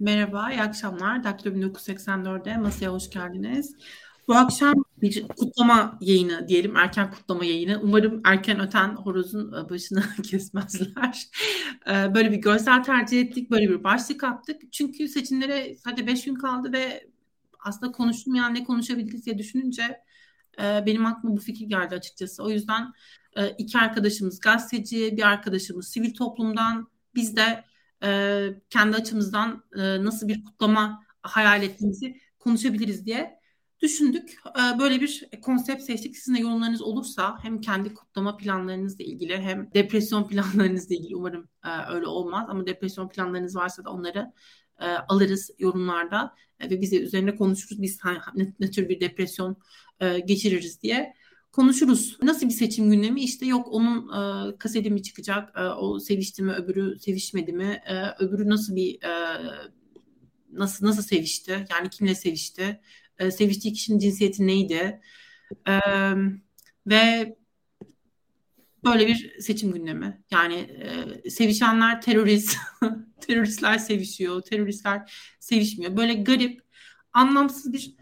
Merhaba, iyi akşamlar. Daktilo 1984'de masaya hoş geldiniz. Bu akşam bir kutlama yayını diyelim, erken kutlama yayını. Umarım erken öten horozun başını kesmezler. Ee, böyle bir görsel tercih ettik, böyle bir başlık attık. Çünkü seçimlere sadece 5 gün kaldı ve aslında konuşulmayan ne konuşabiliriz diye düşününce e, benim aklıma bu fikir geldi açıkçası. O yüzden e, iki arkadaşımız gazeteci, bir arkadaşımız sivil toplumdan, biz de e, kendi açımızdan e, nasıl bir kutlama hayal ettiğimizi konuşabiliriz diye düşündük. E, böyle bir konsept seçtik. Sizin de yorumlarınız olursa hem kendi kutlama planlarınızla ilgili hem depresyon planlarınızla ilgili umarım e, öyle olmaz ama depresyon planlarınız varsa da onları e, alırız yorumlarda e, ve bize üzerine konuşuruz. Biz ne, ne tür bir depresyon e, geçiririz diye konuşuruz. Nasıl bir seçim gündemi? İşte yok onun e, kaseti mi çıkacak, e, o sevişti mi, öbürü sevişmedi mi, e, öbürü nasıl bir e, nasıl nasıl sevişti, yani kimle sevişti, e, seviştiği kişinin cinsiyeti neydi e, ve böyle bir seçim gündemi. Yani e, sevişenler terörist, teröristler sevişiyor, teröristler sevişmiyor. Böyle garip, anlamsız bir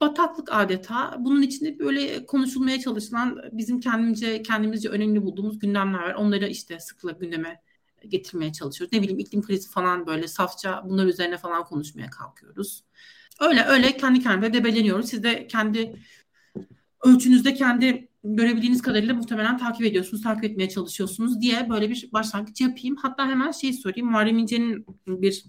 bataklık adeta. Bunun içinde böyle konuşulmaya çalışılan bizim kendimce kendimizce önemli bulduğumuz gündemler var. Onları işte sıkla gündeme getirmeye çalışıyoruz. Ne bileyim iklim krizi falan böyle safça bunlar üzerine falan konuşmaya kalkıyoruz. Öyle öyle kendi kendime debeleniyoruz. Siz de kendi ölçünüzde kendi görebildiğiniz kadarıyla muhtemelen takip ediyorsunuz, takip etmeye çalışıyorsunuz diye böyle bir başlangıç yapayım. Hatta hemen şey sorayım. Muharrem İnce'nin bir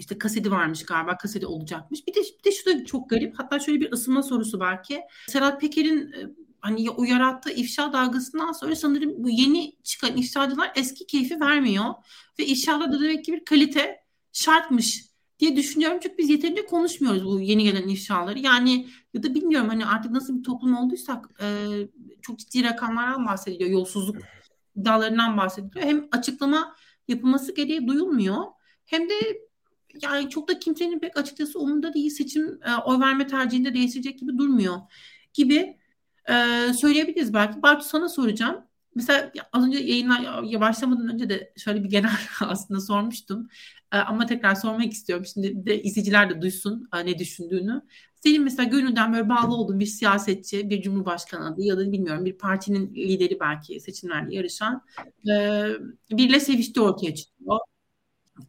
işte kaseti varmış galiba kaseti olacakmış. Bir de, bir de şu da çok garip. Hatta şöyle bir ısınma sorusu belki. Serhat Peker'in e, hani o yarattığı ifşa dalgasından sonra sanırım bu yeni çıkan ifşacılar eski keyfi vermiyor. Ve ifşada da demek ki bir kalite şartmış diye düşünüyorum. Çünkü biz yeterince konuşmuyoruz bu yeni gelen ifşaları. Yani ya da bilmiyorum hani artık nasıl bir toplum olduysak e, çok ciddi rakamlardan bahsediliyor. Yolsuzluk iddialarından bahsediliyor. Hem açıklama yapılması gereği duyulmuyor. Hem de yani çok da kimsenin pek açıkçası umurunda değil seçim e, oy verme tercihinde değiştirecek gibi durmuyor gibi e, söyleyebiliriz belki. Bartu sana soracağım. Mesela az önce yayınlar başlamadan önce de şöyle bir genel aslında sormuştum. E, ama tekrar sormak istiyorum. Şimdi de izleyiciler de duysun e, ne düşündüğünü. Senin mesela gönülden böyle bağlı olduğun bir siyasetçi, bir cumhurbaşkanı adayı ya da bilmiyorum bir partinin lideri belki seçimlerde yarışan e, biriyle seviştiği ortaya çıkıyor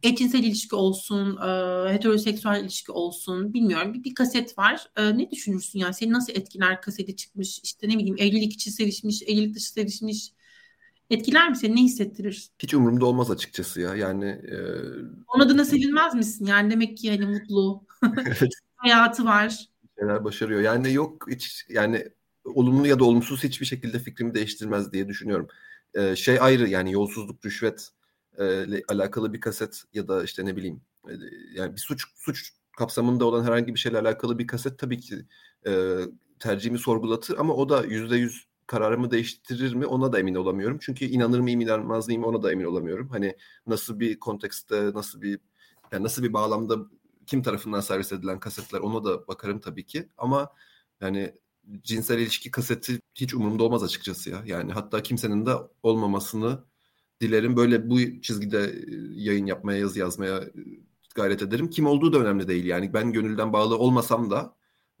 eşcinsel ilişki olsun, e, heteroseksüel ilişki olsun bilmiyorum bir, bir kaset var. E, ne düşünürsün yani seni nasıl etkiler kaseti çıkmış işte ne bileyim evlilik içi sevişmiş, evlilik dışı sevişmiş etkiler mi seni ne hissettirir? Hiç umurumda olmaz açıkçası ya yani. E... Onun adına sevinmez misin yani demek ki hani mutlu hayatı var. Şeyler başarıyor yani yok hiç yani olumlu ya da olumsuz hiçbir şekilde fikrimi değiştirmez diye düşünüyorum. Ee, şey ayrı yani yolsuzluk, rüşvet ile alakalı bir kaset ya da işte ne bileyim yani bir suç suç kapsamında olan herhangi bir şeyle alakalı bir kaset tabii ki e, tercihimi sorgulatır ama o da yüzde yüz kararımı değiştirir mi ona da emin olamıyorum. Çünkü inanır mıyım inanmaz mıyım ona da emin olamıyorum. Hani nasıl bir kontekste nasıl bir yani nasıl bir bağlamda kim tarafından servis edilen kasetler ona da bakarım tabii ki ama yani cinsel ilişki kaseti hiç umurumda olmaz açıkçası ya. Yani hatta kimsenin de olmamasını dilerim. Böyle bu çizgide e, yayın yapmaya, yazı yazmaya e, gayret ederim. Kim olduğu da önemli değil yani. Ben gönülden bağlı olmasam da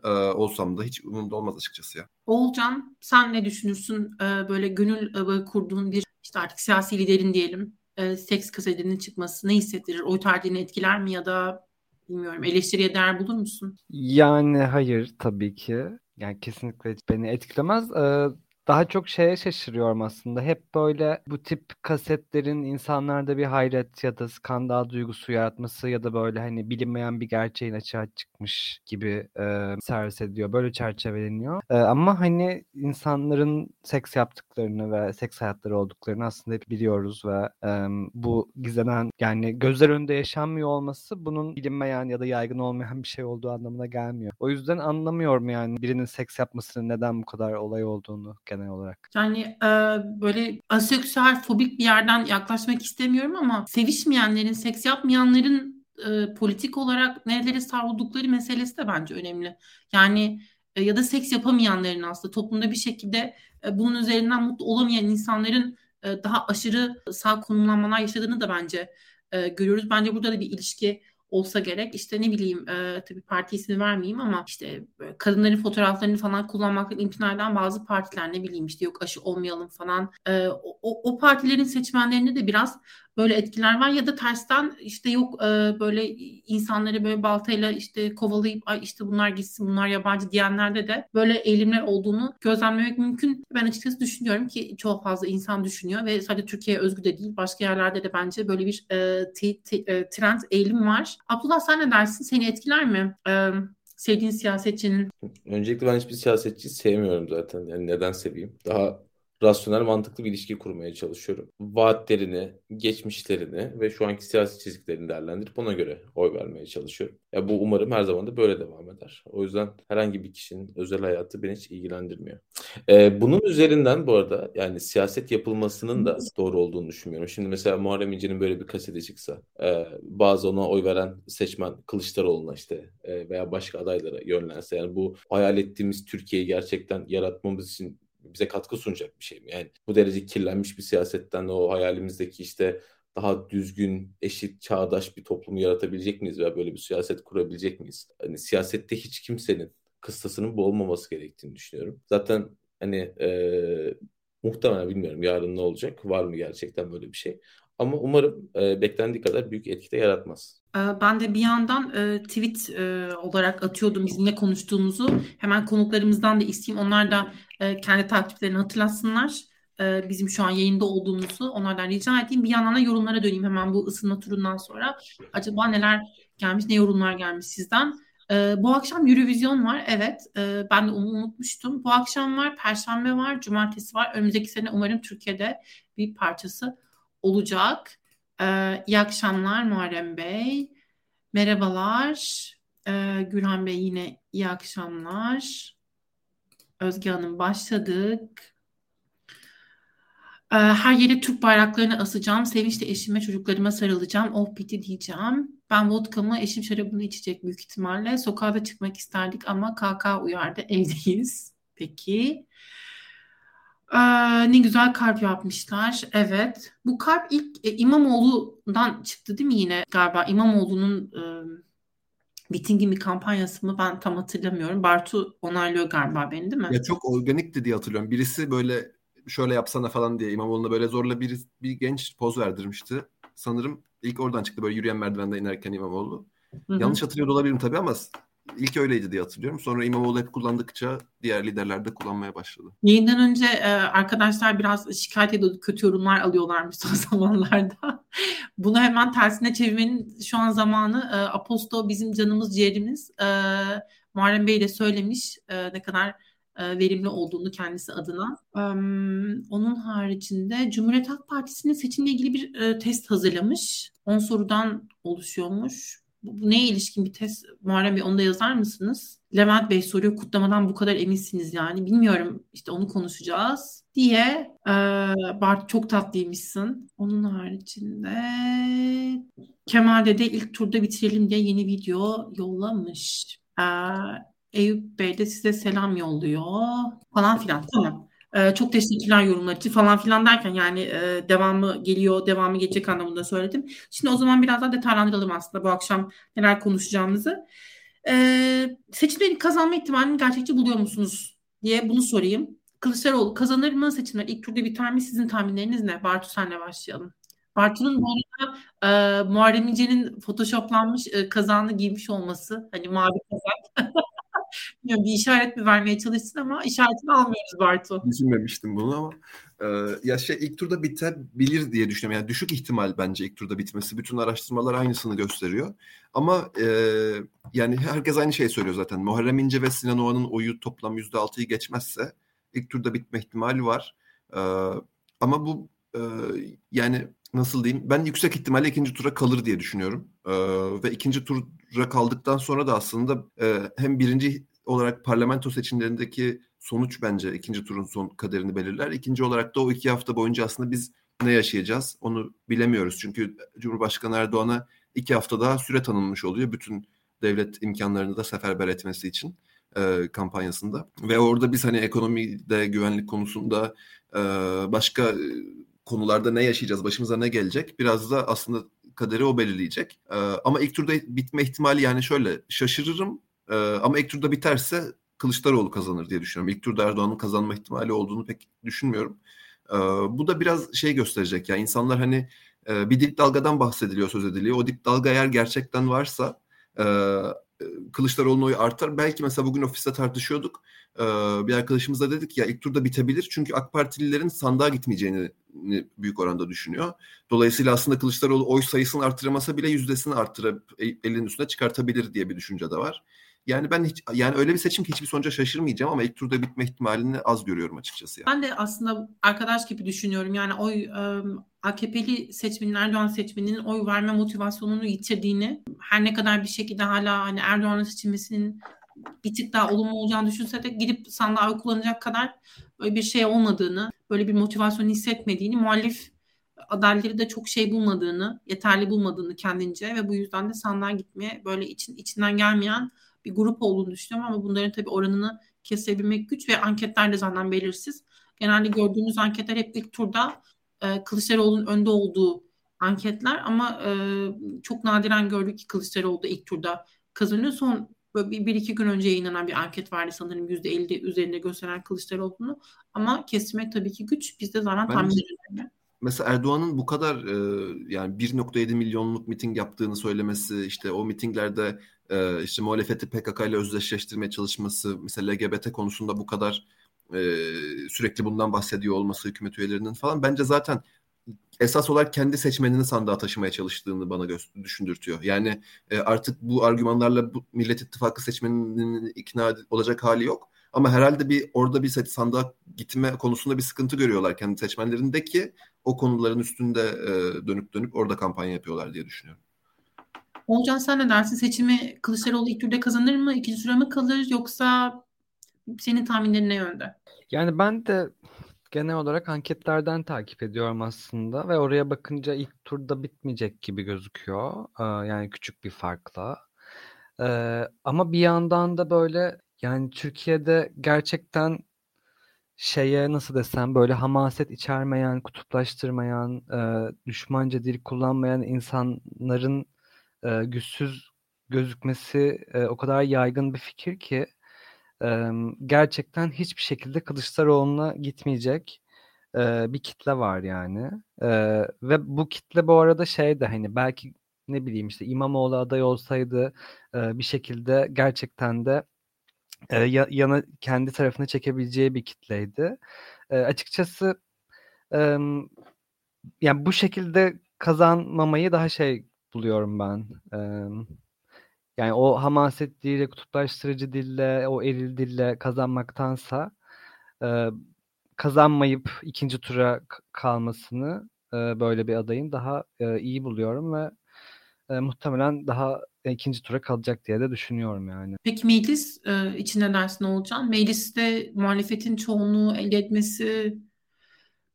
e, olsam da hiç umurumda olmaz açıkçası ya. Oğulcan sen ne düşünürsün e, böyle gönül e, kurduğun bir işte artık siyasi liderin diyelim e, seks kasetinin çıkması ne hissettirir? Oy tercihini etkiler mi ya da bilmiyorum eleştiriye değer bulur musun? Yani hayır tabii ki. Yani kesinlikle beni etkilemez. Ee, daha çok şeye şaşırıyorum aslında. Hep böyle bu tip kasetlerin insanlarda bir hayret ya da skandal duygusu yaratması ya da böyle hani bilinmeyen bir gerçeğin açığa çıkmış gibi e, servis ediyor. Böyle çerçeveleniyor. E, ama hani insanların seks yaptıklarını ve seks hayatları olduklarını aslında hep biliyoruz ve e, bu gizlenen yani gözler önünde yaşanmıyor olması bunun bilinmeyen ya da yaygın olmayan bir şey olduğu anlamına gelmiyor. O yüzden anlamıyorum yani birinin seks yapmasının neden bu kadar olay olduğunu genel olarak. Yani e, böyle aseksüel fobik bir yerden yaklaşmak istemiyorum ama sevişmeyenlerin, seks yapmayanların e, politik olarak nerelere savruldukları meselesi de bence önemli. Yani e, ya da seks yapamayanların aslında toplumda bir şekilde e, bunun üzerinden mutlu olamayan insanların e, daha aşırı sağ konumlanmalar yaşadığını da bence e, görüyoruz. Bence burada da bir ilişki olsa gerek. İşte ne bileyim e, tabii parti ismi vermeyeyim ama işte kadınların fotoğraflarını falan kullanmaktan imtina eden bazı partiler ne bileyim işte yok aşı olmayalım falan. E, o, o partilerin seçmenlerinde de biraz böyle etkiler var ya da tersten işte yok e, böyle insanları böyle baltayla işte kovalayıp ay işte bunlar gitsin bunlar yabancı diyenlerde de böyle eğilimler olduğunu gözlemlemek mümkün. Ben açıkçası düşünüyorum ki çok fazla insan düşünüyor ve sadece Türkiye özgü de değil başka yerlerde de bence böyle bir e, t- t- e, trend eğilim var. Abdullah sen ne dersin? Seni etkiler mi? E, sevdiğin siyasetçinin? Öncelikle ben hiçbir siyasetçiyi sevmiyorum zaten. Yani neden seveyim? Daha rasyonel, mantıklı bir ilişki kurmaya çalışıyorum. Vaatlerini, geçmişlerini ve şu anki siyasi çizgilerini değerlendirip ona göre oy vermeye çalışıyorum. Ya bu umarım her zaman da böyle devam eder. O yüzden herhangi bir kişinin özel hayatı beni hiç ilgilendirmiyor. Ee, bunun üzerinden bu arada yani siyaset yapılmasının da doğru olduğunu düşünmüyorum. Şimdi mesela Muharrem İnce'nin böyle bir kaseti çıksa, e, bazı ona oy veren seçmen Kılıçdaroğlu'na işte e, veya başka adaylara yönlense yani bu hayal ettiğimiz Türkiye'yi gerçekten yaratmamız için bize katkı sunacak bir şey mi? Yani bu derece kirlenmiş bir siyasetten o hayalimizdeki işte daha düzgün, eşit, çağdaş bir toplumu yaratabilecek miyiz veya böyle bir siyaset kurabilecek miyiz? Hani siyasette hiç kimsenin kıstasının bu olmaması gerektiğini düşünüyorum. Zaten hani e, muhtemelen bilmiyorum yarın ne olacak, var mı gerçekten böyle bir şey. Ama umarım e, beklendiği kadar büyük etki de yaratmaz. Ee, ben de bir yandan e, tweet e, olarak atıyordum bizim ne konuştuğumuzu. Hemen konuklarımızdan da isteyeyim. Onlar da e, kendi takipçilerini hatırlatsınlar. Bizim şu an yayında olduğumuzu onlardan rica edeyim. Bir yandan da yorumlara döneyim hemen bu ısınma turundan sonra. Acaba neler gelmiş, ne yorumlar gelmiş sizden? Bu akşam Eurovision var. Evet, ben de onu unutmuştum. Bu akşam var, Perşembe var, Cumartesi var. Önümüzdeki sene umarım Türkiye'de bir parçası olacak. Ee, iyi akşamlar Muharrem Bey. Merhabalar. Ee, Gülhan Bey yine iyi akşamlar. Özge Hanım başladık. Ee, her yere Türk bayraklarını asacağım. Sevinçle eşime çocuklarıma sarılacağım. Oh piti diyeceğim. Ben vodkamı eşim şarabını içecek büyük ihtimalle. Sokağa da çıkmak isterdik ama KK uyardı. Evdeyiz. Peki. Ee, ne güzel kalp yapmışlar. Evet. Bu kalp ilk e, İmamoğlu'dan çıktı değil mi yine galiba? İmamoğlu'nun e, Bitingin bir kampanyası mı ben tam hatırlamıyorum. Bartu onaylıyor galiba beni değil mi? Ya çok organikti diye hatırlıyorum. Birisi böyle şöyle yapsana falan diye İmamoğlu'na böyle zorla bir, bir genç poz verdirmişti. Sanırım ilk oradan çıktı böyle yürüyen merdivende inerken İmamoğlu. Hı-hı. Yanlış hatırlıyor olabilirim tabii ama İlk öyleydi diye hatırlıyorum. Sonra İmamoğlu hep kullandıkça diğer liderler de kullanmaya başladı. Yayından önce e, arkadaşlar biraz şikayet ediyordu. Kötü yorumlar alıyorlarmış son zamanlarda. Bunu hemen tersine çevirmenin şu an zamanı e, Aposto bizim canımız ciğerimiz. E, Muharrem Bey de söylemiş e, ne kadar verimli olduğunu kendisi adına. Onun haricinde Cumhuriyet Halk Partisi'nin seçimle ilgili bir test hazırlamış. 10 sorudan oluşuyormuş bu, neye ilişkin bir test Muharrem Bey onu da yazar mısınız? Levent Bey soruyor kutlamadan bu kadar eminsiniz yani. Bilmiyorum işte onu konuşacağız diye e, Bart çok tatlıymışsın. Onun haricinde Kemal de ilk turda bitirelim diye yeni video yollamış. E, Eyüp Bey de size selam yolluyor falan filan. Tamam. Çok teşekkürler yorumlar için falan filan derken yani e, devamı geliyor, devamı gelecek anlamında söyledim. Şimdi o zaman biraz daha detaylandıralım aslında bu akşam neler konuşacağımızı. Ee, seçimleri kazanma ihtimalini gerçekçi buluyor musunuz diye bunu sorayım. Kılıçdaroğlu kazanır mı seçimler? ilk turda biter mi? Sizin tahminleriniz ne? Bartu senle başlayalım. Bartu'nun bu arada e, Muharrem İnce'nin photoshoplanmış e, kazağını giymiş olması hani mavi kazak Bilmiyorum, bir işaret mi vermeye çalışsın ama işaretini almıyoruz Bartu. Düşünmemiştim bunu ama e, ya şey ilk turda bitebilir diye düşünüyorum. Yani düşük ihtimal bence ilk turda bitmesi. Bütün araştırmalar aynısını gösteriyor. Ama e, yani herkes aynı şeyi söylüyor zaten. Muharrem İnce ve Sinan Oğan'ın oyu toplam %6'yı geçmezse ilk turda bitme ihtimali var. E, ama bu e, yani nasıl diyeyim ben yüksek ihtimalle ikinci tura kalır diye düşünüyorum. Ee, ve ikinci tura kaldıktan sonra da aslında e, hem birinci olarak parlamento seçimlerindeki sonuç bence ikinci turun son kaderini belirler. İkinci olarak da o iki hafta boyunca aslında biz ne yaşayacağız onu bilemiyoruz. Çünkü Cumhurbaşkanı Erdoğan'a iki hafta daha süre tanınmış oluyor. Bütün devlet imkanlarını da seferber etmesi için e, kampanyasında. Ve orada biz hani ekonomide, güvenlik konusunda e, başka konularda ne yaşayacağız, başımıza ne gelecek biraz da aslında kaderi o belirleyecek. E, ama ilk turda bitme ihtimali yani şöyle şaşırırım e, ama ilk turda biterse Kılıçdaroğlu kazanır diye düşünüyorum. İlk turda Erdoğan'ın kazanma ihtimali olduğunu pek düşünmüyorum. E, bu da biraz şey gösterecek ya insanlar hani e, bir dip dalgadan bahsediliyor söz ediliyor. O dip dalga eğer gerçekten varsa e, Kılıçdaroğlu'nun oyu artar. Belki mesela bugün ofiste tartışıyorduk. Ee, bir arkadaşımız da dedik ya ilk turda bitebilir. Çünkü AK Partililerin sandığa gitmeyeceğini büyük oranda düşünüyor. Dolayısıyla aslında Kılıçdaroğlu oy sayısını artıramasa bile yüzdesini arttırıp e, elinin üstüne çıkartabilir diye bir düşünce de var. Yani ben hiç yani öyle bir seçim ki hiçbir sonuca şaşırmayacağım ama ilk turda bitme ihtimalini az görüyorum açıkçası. Yani. Ben de aslında arkadaş gibi düşünüyorum. Yani oy AKP'li seçmenin Erdoğan seçmeninin oy verme motivasyonunu yitirdiğini her ne kadar bir şekilde hala hani Erdoğan'ın seçilmesinin bir tık daha olumlu olacağını düşünse de gidip sandığa kullanacak kadar bir şey olmadığını, böyle bir motivasyon hissetmediğini, muhalif adayları da çok şey bulmadığını, yeterli bulmadığını kendince ve bu yüzden de sandığa gitmeye böyle için içinden gelmeyen bir grup olduğunu düşünüyorum ama bunların tabii oranını kesebilmek güç ve anketler de zaten belirsiz. Genelde gördüğümüz anketler hep ilk turda e, Kılıçdaroğlu'nun önde olduğu anketler ama e, çok nadiren gördük ki Kılıçdaroğlu da ilk turda kazanıyor. Son böyle bir, bir iki gün önce yayınlanan bir anket vardı sanırım %50 üzerinde gösteren Kılıçdaroğlu'nu ama kesmek tabii ki güç. Biz de zaten tahmin ediyoruz. Mesela Erdoğan'ın bu kadar e, yani 1.7 milyonluk miting yaptığını söylemesi, işte o mitinglerde e, işte muhalefeti PKK ile özdeşleştirmeye çalışması, mesela LGBT konusunda bu kadar e, sürekli bundan bahsediyor olması hükümet üyelerinin falan bence zaten esas olarak kendi seçmenini sandığa taşımaya çalıştığını bana düşündürtüyor. Yani e, artık bu argümanlarla bu Millet İttifakı seçmeninin ikna olacak hali yok. Ama herhalde bir orada bir sandığa gitme konusunda bir sıkıntı görüyorlar kendi seçmenlerinde ki o konuların üstünde e, dönüp dönüp orada kampanya yapıyorlar diye düşünüyorum. Olcan sen ne dersin? Seçimi Kılıçdaroğlu ilk turda kazanır mı? İkinci tura mı kalır? Yoksa senin tahminlerin ne yönde? Yani ben de genel olarak anketlerden takip ediyorum aslında ve oraya bakınca ilk turda bitmeyecek gibi gözüküyor. Yani küçük bir farkla. Ama bir yandan da böyle yani Türkiye'de gerçekten şeye nasıl desem böyle hamaset içermeyen, kutuplaştırmayan, düşmanca dil kullanmayan insanların güçsüz gözükmesi o kadar yaygın bir fikir ki gerçekten hiçbir şekilde Kılıçdaroğlu'na gitmeyecek bir kitle var yani. ve bu kitle bu arada şey de hani belki ne bileyim işte İmamoğlu aday olsaydı bir şekilde gerçekten de yana kendi tarafını çekebileceği bir kitleydi. açıkçası yani bu şekilde kazanmamayı daha şey buluyorum ben. Yani o hamaset dille, kutuplaştırıcı dille, o eril dille kazanmaktansa e, kazanmayıp ikinci tura kalmasını e, böyle bir adayın daha e, iyi buluyorum ve e, muhtemelen daha ikinci tura kalacak diye de düşünüyorum yani. Peki meclis e, için ne dersin Olcan? Mecliste muhalefetin çoğunluğu elde etmesi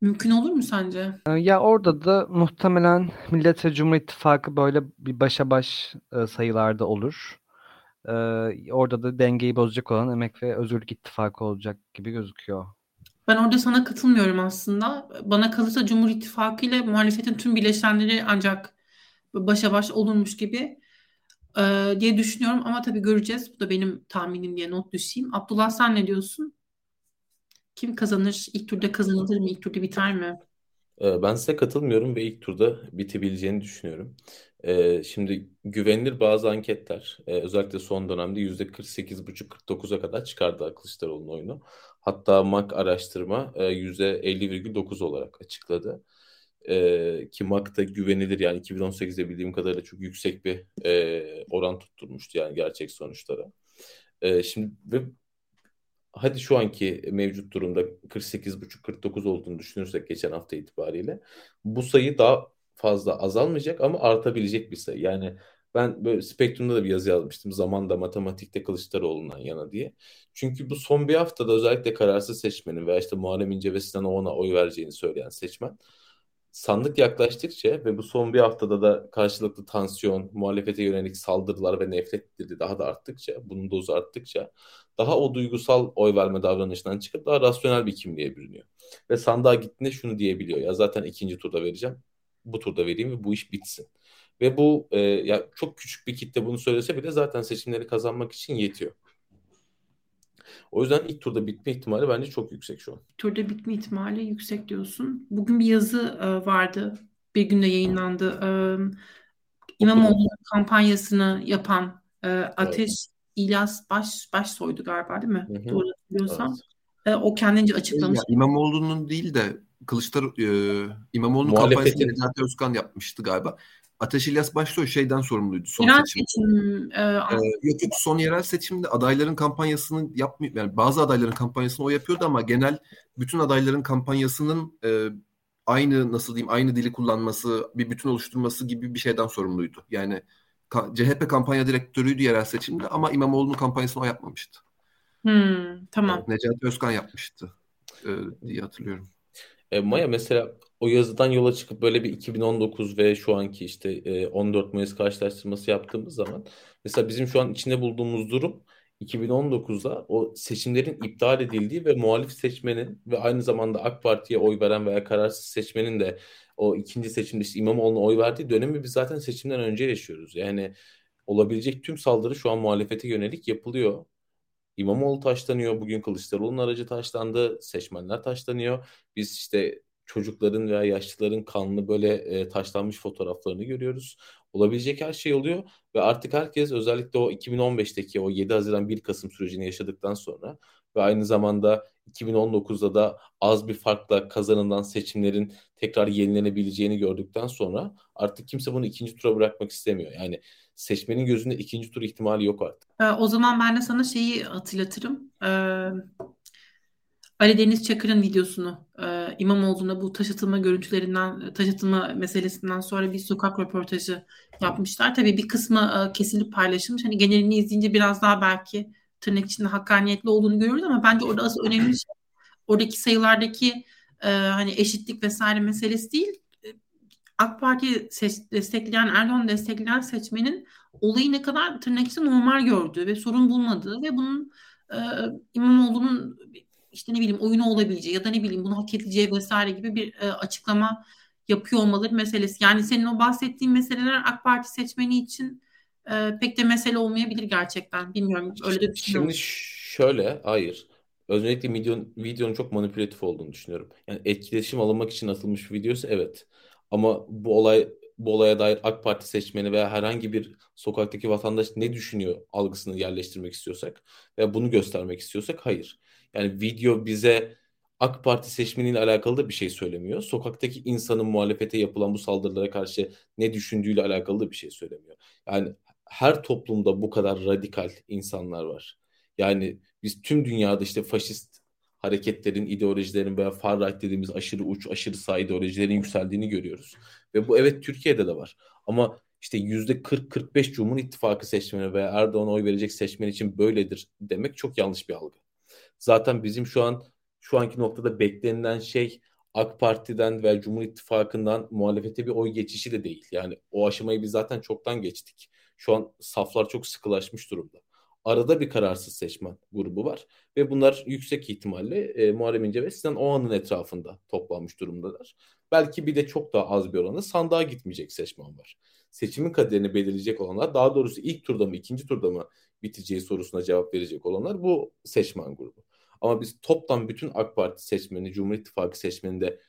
Mümkün olur mu sence? Ee, ya orada da muhtemelen Millet ve Cumhur İttifakı böyle bir başa baş e, sayılarda olur. Ee, orada da dengeyi bozacak olan Emek ve Özgürlük İttifakı olacak gibi gözüküyor. Ben orada sana katılmıyorum aslında. Bana kalırsa Cumhur İttifakı ile muhalefetin tüm bileşenleri ancak başa baş olurmuş gibi e, diye düşünüyorum. Ama tabii göreceğiz. Bu da benim tahminim diye not düşeyim. Abdullah sen ne diyorsun? Kim kazanır? İlk turda kazanılır mı? İlk turda biter mi? Ee, Ben size katılmıyorum ve ilk turda bitebileceğini düşünüyorum. Ee, şimdi güvenilir bazı anketler e, özellikle son dönemde %48,5-49'a kadar çıkardı Kılıçdaroğlu'nun oyunu. Hatta MAK araştırma e, %50,9 olarak açıkladı. Ee, ki MAK da güvenilir yani 2018'de bildiğim kadarıyla çok yüksek bir e, oran tutturmuştu yani gerçek sonuçlara. Şimdi hadi şu anki mevcut durumda 48,5-49 olduğunu düşünürsek geçen hafta itibariyle bu sayı daha fazla azalmayacak ama artabilecek bir sayı. Yani ben böyle Spektrum'da da bir yazı yazmıştım. Zamanda matematikte Kılıçdaroğlu'ndan yana diye. Çünkü bu son bir haftada özellikle kararsız seçmenin veya işte Muharrem İnce ve Sinan Oğan'a oy vereceğini söyleyen seçmen sandık yaklaştıkça ve bu son bir haftada da karşılıklı tansiyon, muhalefete yönelik saldırılar ve nefretleri daha da arttıkça, bunun dozu arttıkça daha o duygusal oy verme davranışından çıkıp daha rasyonel bir kimliğe bürünüyor. Ve sandığa gittiğinde şunu diyebiliyor. Ya zaten ikinci turda vereceğim. Bu turda vereyim ve bu iş bitsin. Ve bu e, ya çok küçük bir kitle bunu söylese bile zaten seçimleri kazanmak için yetiyor. O yüzden ilk turda bitme ihtimali bence çok yüksek şu an. Turda bitme ihtimali yüksek diyorsun. Bugün bir yazı e, vardı. Bir günde yayınlandı. E, İmamoğlu kampanyasını yapan e, Ateş. İlyas Baş Başsoydu galiba değil mi? Hı hı. Doğru hatırlıyorsam. Evet. E, o kendince açıklamış. Ya, İmamoğlu'nun değil de Kılıçdaroğlu e, İmamoğlu'nun kampanyasını Necati Özkan yapmıştı galiba. Ateş İlyas Başsoy şeyden sorumluydu. Son yerel seçim. seçim e, ee, yok yok son yerel seçimde adayların kampanyasını yapmıyor. Yani bazı adayların kampanyasını o yapıyordu ama genel bütün adayların kampanyasının e, aynı nasıl diyeyim aynı dili kullanması, bir bütün oluşturması gibi bir şeyden sorumluydu. Yani CHP kampanya direktörüydü yerel seçimde ama İmamoğlu'nun kampanyasını o yapmamıştı. Hmm, tamam. Evet, Necati Özkan yapmıştı e, diye hatırlıyorum. E, Maya mesela o yazıdan yola çıkıp böyle bir 2019 ve şu anki işte e, 14 Mayıs karşılaştırması yaptığımız zaman mesela bizim şu an içinde bulduğumuz durum 2019'da o seçimlerin iptal edildiği ve muhalif seçmenin ve aynı zamanda AK Parti'ye oy veren veya kararsız seçmenin de o ikinci seçimde işte İmamoğlu'na oy verdiği dönemi biz zaten seçimden önce yaşıyoruz. Yani olabilecek tüm saldırı şu an muhalefete yönelik yapılıyor. İmamoğlu taşlanıyor. Bugün Kılıçdaroğlu'nun aracı taşlandı. Seçmenler taşlanıyor. Biz işte çocukların veya yaşlıların kanlı böyle e, taşlanmış fotoğraflarını görüyoruz. Olabilecek her şey oluyor ve artık herkes özellikle o 2015'teki o 7 Haziran 1 Kasım sürecini yaşadıktan sonra ve aynı zamanda 2019'da da az bir farkla kazanılan seçimlerin tekrar yenilenebileceğini gördükten sonra artık kimse bunu ikinci tura bırakmak istemiyor. Yani seçmenin gözünde ikinci tur ihtimali yok artık. Ee, o zaman ben de sana şeyi hatırlatırım. Ee, Ali Deniz Çakır'ın videosunu e, İmamoğlu'na bu taş atılma görüntülerinden, taş atılma meselesinden sonra bir sokak röportajı yapmışlar. Tabii bir kısmı e, kesilip paylaşılmış. Hani genelini izleyince biraz daha belki tırnak içinde hakkaniyetli olduğunu görüyoruz ama bence orada asıl önemli şey oradaki sayılardaki e, hani eşitlik vesaire meselesi değil. AK Parti destekleyen, Erdoğan destekleyen seçmenin olayı ne kadar tırnak içinde normal gördüğü ve sorun bulmadığı ve bunun e, İmamoğlu'nun işte ne bileyim oyunu olabileceği ya da ne bileyim bunu hak edeceği vesaire gibi bir e, açıklama yapıyor olmaları meselesi. Yani senin o bahsettiğin meseleler AK Parti seçmeni için e, pek de mesele olmayabilir gerçekten. Bilmiyorum öyle de düşünüyorum. Şimdi şöyle hayır. Özellikle videonun, videonun çok manipülatif olduğunu düşünüyorum. Yani etkileşim alınmak için atılmış bir videosu evet. Ama bu olay bu olaya dair AK Parti seçmeni veya herhangi bir sokaktaki vatandaş ne düşünüyor algısını yerleştirmek istiyorsak veya bunu göstermek istiyorsak hayır. Yani video bize AK Parti seçmeniyle alakalı da bir şey söylemiyor. Sokaktaki insanın muhalefete yapılan bu saldırılara karşı ne düşündüğüyle alakalı da bir şey söylemiyor. Yani her toplumda bu kadar radikal insanlar var. Yani biz tüm dünyada işte faşist hareketlerin, ideolojilerin veya far right dediğimiz aşırı uç, aşırı sağ ideolojilerin yükseldiğini görüyoruz. Ve bu evet Türkiye'de de var. Ama işte yüzde 40-45 Cumhur İttifakı seçmeni veya Erdoğan'a oy verecek seçmen için böyledir demek çok yanlış bir algı. Zaten bizim şu an şu anki noktada beklenilen şey AK Parti'den veya Cumhur İttifakı'ndan muhalefete bir oy geçişi de değil. Yani o aşamayı biz zaten çoktan geçtik. Şu an saflar çok sıkılaşmış durumda. Arada bir kararsız seçmen grubu var ve bunlar yüksek ihtimalle e, Muharrem İnce ve Sinan Oğan'ın etrafında toplanmış durumdalar. Belki bir de çok daha az bir oranda sandığa gitmeyecek seçmen var. Seçimin kaderini belirleyecek olanlar, daha doğrusu ilk turda mı, ikinci turda mı biteceği sorusuna cevap verecek olanlar bu seçmen grubu. Ama biz toptan bütün AK Parti seçmeni, Cumhur İttifakı seçmeni de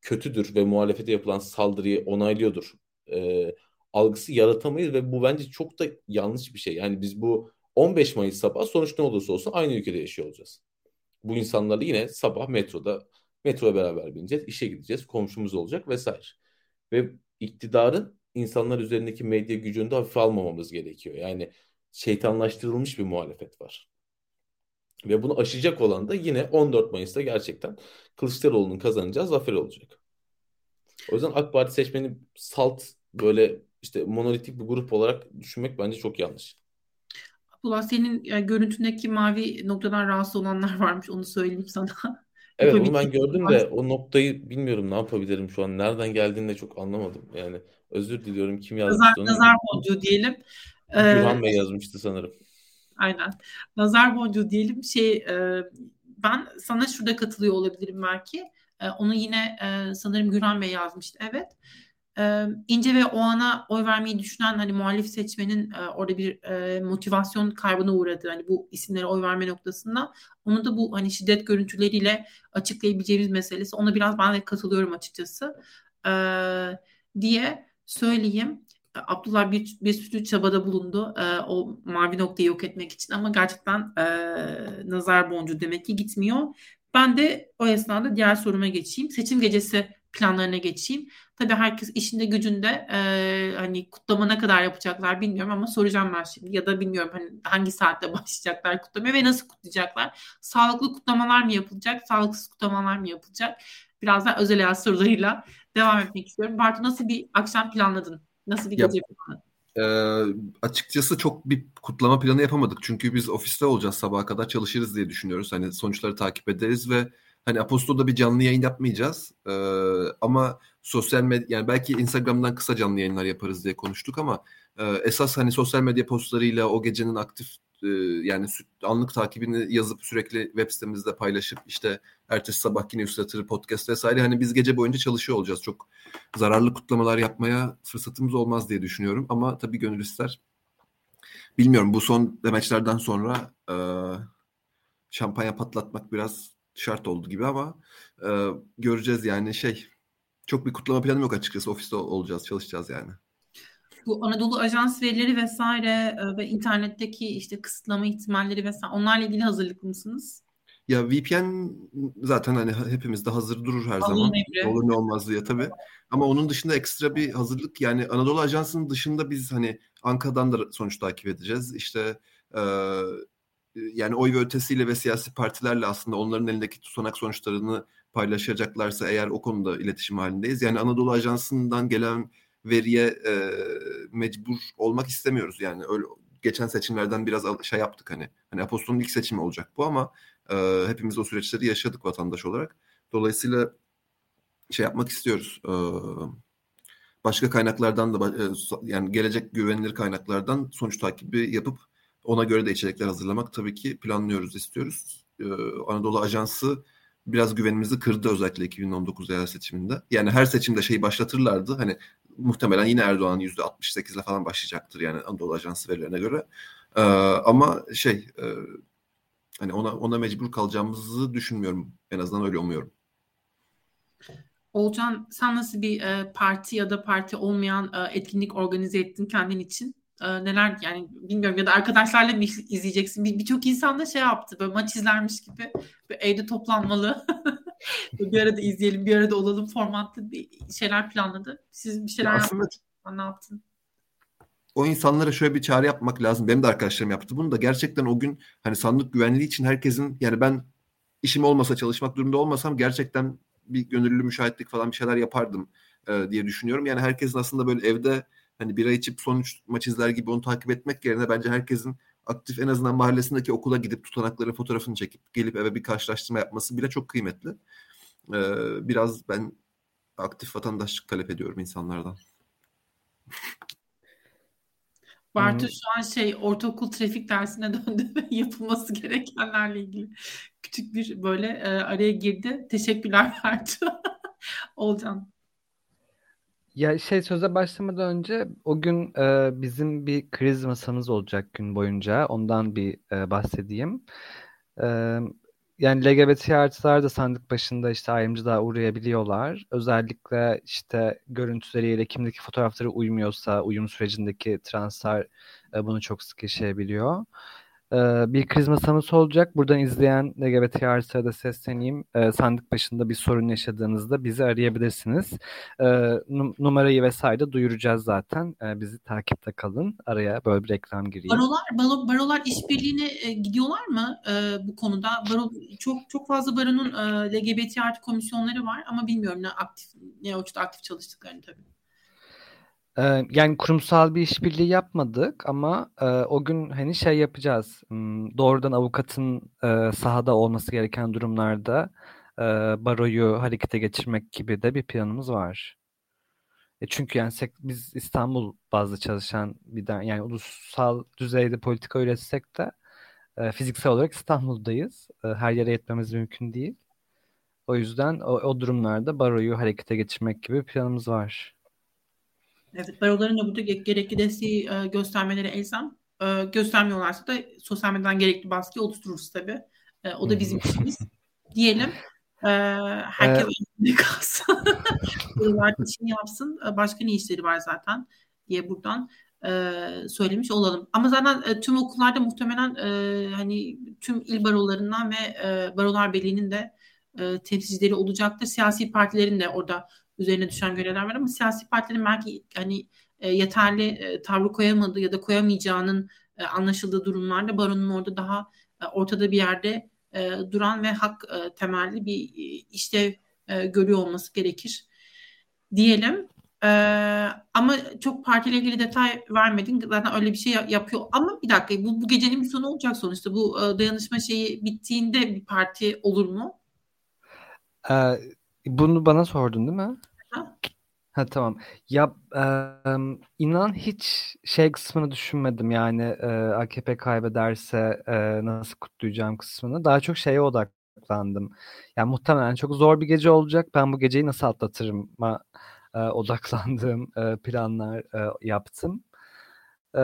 kötüdür ve muhalefete yapılan saldırıyı onaylıyordur e, algısı yaratamayız ve bu bence çok da yanlış bir şey. Yani biz bu 15 Mayıs sabah sonuç ne olursa olsun aynı ülkede yaşıyor olacağız. Bu insanlarla yine sabah metroda metroya beraber bineceğiz, işe gideceğiz, komşumuz olacak vesaire. Ve iktidarın insanlar üzerindeki medya gücünü de hafife almamamız gerekiyor. Yani şeytanlaştırılmış bir muhalefet var. Ve bunu aşacak olan da yine 14 Mayıs'ta gerçekten Kılıçdaroğlu'nun kazanacağı zafer olacak. O yüzden AK Parti seçmeni salt böyle işte monolitik bir grup olarak düşünmek bence çok yanlış. Abdullah senin yani görüntündeki mavi noktadan rahatsız olanlar varmış onu söyleyeyim sana. Evet onu ben gördüm de o noktayı bilmiyorum ne yapabilirim şu an. Nereden geldiğini de çok anlamadım. Yani özür diliyorum kim yazdı nazar, onu. Nazar boncuğu diyelim. Gülhan ee, Bey yazmıştı sanırım. Aynen. Nazar boncuğu diyelim. Şey e, ben sana şurada katılıyor olabilirim belki. E, onu yine e, sanırım Gürhan Bey yazmıştı. Evet. E, ince ve o ana oy vermeyi düşünen hani muhalif seçmenin e, orada bir e, motivasyon kaybına uğradı. Hani bu isimlere oy verme noktasında. Onu da bu hani şiddet görüntüleriyle açıklayabileceğimiz meselesi. Ona biraz ben de katılıyorum açıkçası. E, diye söyleyeyim. Abdullah bir, bir sürü çabada bulundu e, o mavi noktayı yok etmek için ama gerçekten e, nazar boncuğu demek ki gitmiyor. Ben de o esnada diğer soruma geçeyim. Seçim gecesi planlarına geçeyim. Tabii herkes işinde gücünde e, hani kutlama ne kadar yapacaklar bilmiyorum ama soracağım ben şimdi ya da bilmiyorum hani hangi saatte başlayacaklar kutlamaya ve nasıl kutlayacaklar. Sağlıklı kutlamalar mı yapılacak, sağlıksız kutlamalar mı yapılacak? Birazdan özel hayat sorularıyla devam etmek istiyorum. Bartu nasıl bir akşam planladın? Nasıl bir gece planladın? E, açıkçası çok bir kutlama planı yapamadık. Çünkü biz ofiste olacağız sabaha kadar çalışırız diye düşünüyoruz. Hani sonuçları takip ederiz ve hani Aposto'da bir canlı yayın yapmayacağız. E, ama sosyal medya yani belki Instagram'dan kısa canlı yayınlar yaparız diye konuştuk ama e, esas hani sosyal medya postlarıyla o gecenin aktif e, yani anlık takibini yazıp sürekli web sitemizde paylaşıp işte ertesi sabah yine newsletter, podcast vesaire hani biz gece boyunca çalışıyor olacağız. Çok zararlı kutlamalar yapmaya fırsatımız olmaz diye düşünüyorum ama tabii gönül ister. Bilmiyorum bu son demeçlerden sonra e, şampanya patlatmak biraz şart oldu gibi ama e, göreceğiz yani şey çok bir kutlama planım yok açıkçası ofiste olacağız çalışacağız yani bu Anadolu Ajans verileri vesaire e, ve internetteki işte kısıtlama ihtimalleri vesaire onlarla ilgili hazırlıklı mısınız? Ya VPN zaten hani hepimizde hazır durur her Alın zaman. Emri. Olur ne olmaz diye tabii. Ama onun dışında ekstra bir hazırlık yani Anadolu Ajansı'nın dışında biz hani Anka'dan da sonuç takip edeceğiz. İşte e, yani oy ve ötesiyle ve siyasi partilerle aslında onların elindeki tutanak sonuçlarını paylaşacaklarsa eğer o konuda iletişim halindeyiz. Yani Anadolu Ajansı'ndan gelen veriye e, mecbur olmak istemiyoruz. Yani öyle geçen seçimlerden biraz şey yaptık hani. Hani Apostol'un ilk seçimi olacak bu ama e, hepimiz o süreçleri yaşadık vatandaş olarak. Dolayısıyla şey yapmak istiyoruz. E, başka kaynaklardan da e, yani gelecek güvenilir kaynaklardan sonuç takibi yapıp ona göre de içerikler hazırlamak tabii ki planlıyoruz, istiyoruz. E, Anadolu Ajansı biraz güvenimizi kırdı özellikle 2019 yerel seçiminde. Yani her seçimde şeyi başlatırlardı. Hani muhtemelen yine Erdoğan %68 ile falan başlayacaktır yani Anadolu Ajansı verilerine göre. Ee, ama şey e, hani ona ona mecbur kalacağımızı düşünmüyorum. En azından öyle umuyorum. Olcan sen nasıl bir e, parti ya da parti olmayan e, etkinlik organize ettin kendin için? E, neler yani bilmiyorum ya da arkadaşlarla mı izleyeceksin? Birçok bir insan da şey yaptı böyle maç izlermiş gibi evde toplanmalı bir arada izleyelim, bir arada olalım formatlı bir şeyler planladı. Siz bir şeyler aslında yaptınız. Ne yaptın? O insanlara şöyle bir çağrı yapmak lazım. Benim de arkadaşlarım yaptı bunu da. Gerçekten o gün hani sandık güvenliği için herkesin yani ben işim olmasa çalışmak durumunda olmasam gerçekten bir gönüllü müşahitlik falan bir şeyler yapardım e, diye düşünüyorum. Yani herkesin aslında böyle evde hani bira içip sonuç maç izler gibi onu takip etmek yerine bence herkesin aktif en azından mahallesindeki okula gidip tutanakları fotoğrafını çekip gelip eve bir karşılaştırma yapması bile çok kıymetli. Ee, biraz ben aktif vatandaşlık talep ediyorum insanlardan. Bartu hmm. şu an şey ortaokul trafik dersine döndü ve yapılması gerekenlerle ilgili küçük bir böyle e, araya girdi. Teşekkürler Bartu. Olcan. Ya şey söze başlamadan önce o gün e, bizim bir kriz masamız olacak gün boyunca. Ondan bir e, bahsedeyim. E, yani LGBT artılar da sandık başında işte ayrımcılığa uğrayabiliyorlar. Özellikle işte görüntüleriyle kimdeki fotoğrafları uymuyorsa uyum sürecindeki translar e, bunu çok sık yaşayabiliyor. Ee, bir kriz masamız olacak. Buradan izleyen LGBT artıya da sesleneyim. Ee, sandık başında bir sorun yaşadığınızda bizi arayabilirsiniz. Ee, numarayı vesaire duyuracağız zaten. bizi takipte kalın. Araya böyle bir reklam gireyim. Barolar, baro, barolar işbirliğine e, gidiyorlar mı e, bu konuda? Baro, çok çok fazla baronun e, LGBT artı komisyonları var ama bilmiyorum ne aktif ne ölçüde aktif çalıştıklarını tabii. Yani kurumsal bir işbirliği yapmadık ama o gün hani şey yapacağız. Hmm, doğrudan avukatın sahada olması gereken durumlarda baroyu harekete geçirmek gibi de bir planımız var. E çünkü yani biz İstanbul bazlı çalışan bir de yani ulusal düzeyde politika üretsek de fiziksel olarak İstanbul'dayız. Her yere yetmemiz mümkün değil. O yüzden o, o durumlarda baroyu harekete geçirmek gibi planımız var. Evet, baroların da burada gerekli desteği e, göstermeleri elzem. E, göstermiyorlarsa da sosyal medyadan gerekli baskı oluştururuz tabii. E, o da bizim işimiz. Diyelim. E, herkes evet. kalsın. Barolar işini yapsın. E, başka ne işleri var zaten diye buradan e, söylemiş olalım. Ama zaten e, tüm okullarda muhtemelen e, hani tüm il barolarından ve e, barolar birliğinin de e, temsilcileri olacaktır. Siyasi partilerin de orada üzerine düşen görevler var ama siyasi partilerin belki hani e, yeterli e, tavrı koyamadığı ya da koyamayacağının e, anlaşıldığı durumlarda baronun orada daha e, ortada bir yerde e, duran ve hak e, temelli bir e, işlev e, görüyor olması gerekir diyelim. Ee, ama çok partiyle ilgili detay vermedin. Zaten öyle bir şey yapıyor. Ama bir dakika bu, bu gecenin bir sonu olacak sonuçta. Bu e, dayanışma şeyi bittiğinde bir parti olur mu? Ee, bunu bana sordun değil mi? Ha? Ha tamam. Ya e, inan hiç şey kısmını düşünmedim yani e, AKP kaybederse e, nasıl kutlayacağım kısmını. Daha çok şeye odaklandım. Yani muhtemelen çok zor bir gece olacak. Ben bu geceyi nasıl atlatırım? e, odaklandığım e, planlar e, yaptım. E,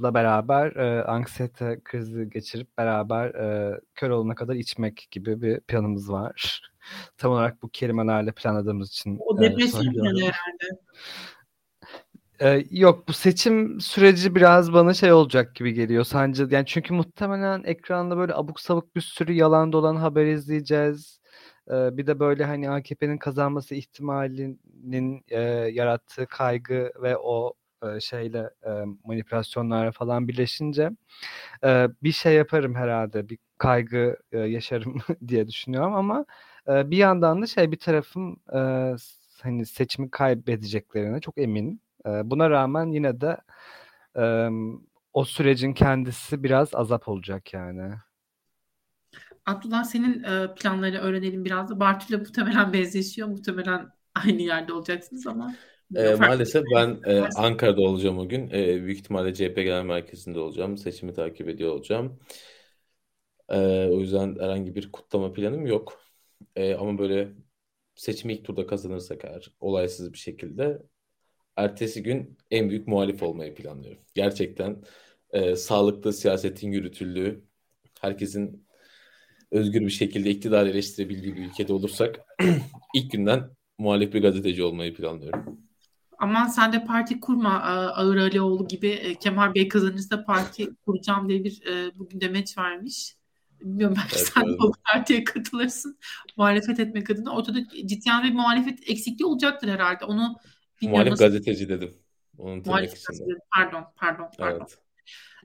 arkadaşımla beraber e, anksiyete krizi geçirip beraber e, kör olana kadar içmek gibi bir planımız var. Tam olarak bu kelimelerle planladığımız için. O depresyon planı herhalde. Ee, yok bu seçim süreci biraz bana şey olacak gibi geliyor sence yani çünkü muhtemelen ekranda böyle abuk sabuk bir sürü yalan dolan haber izleyeceğiz bir de böyle hani AKP'nin kazanması ihtimalinin e, yarattığı kaygı ve o şeyle e, manipülasyonlarla falan birleşince bir şey yaparım herhalde bir kaygı yaşarım diye düşünüyorum ama bir yandan da şey bir tarafım hani seçimi kaybedeceklerine çok eminim. E, buna rağmen yine de o sürecin kendisi biraz azap olacak yani. Abdullah senin e, planları öğrenelim biraz da. Bartu'yla muhtemelen benzeşiyor. Muhtemelen aynı yerde olacaksınız ama. E, maalesef ben e, Ankara'da olacağım o gün. E, büyük ihtimalle CHP Genel Merkezi'nde olacağım. Seçimi takip ediyor olacağım. E, o yüzden herhangi bir kutlama planım yok. E, ama böyle seçimi ilk turda kazanırsak eğer olaysız bir şekilde ertesi gün en büyük muhalif olmayı planlıyorum. Gerçekten e, sağlıklı siyasetin yürütüldüğü, herkesin özgür bir şekilde iktidar eleştirebildiği bir ülkede olursak ilk günden muhalif bir gazeteci olmayı planlıyorum. Aman sen de parti kurma e, Ağır Alioğlu gibi e, Kemal Bey kazanırsa parti kuracağım diye bir e, bugün demeç vermiş. Bilmiyorum belki evet, sen evet. o partiye katılırsın. Muhalefet etmek adına. Ortada ciddi bir muhalefet eksikliği olacaktır herhalde. Onu Muhalif nasıl... gazeteci dedim. Onun muhalif gazeteci. Pardon, pardon, pardon. Evet.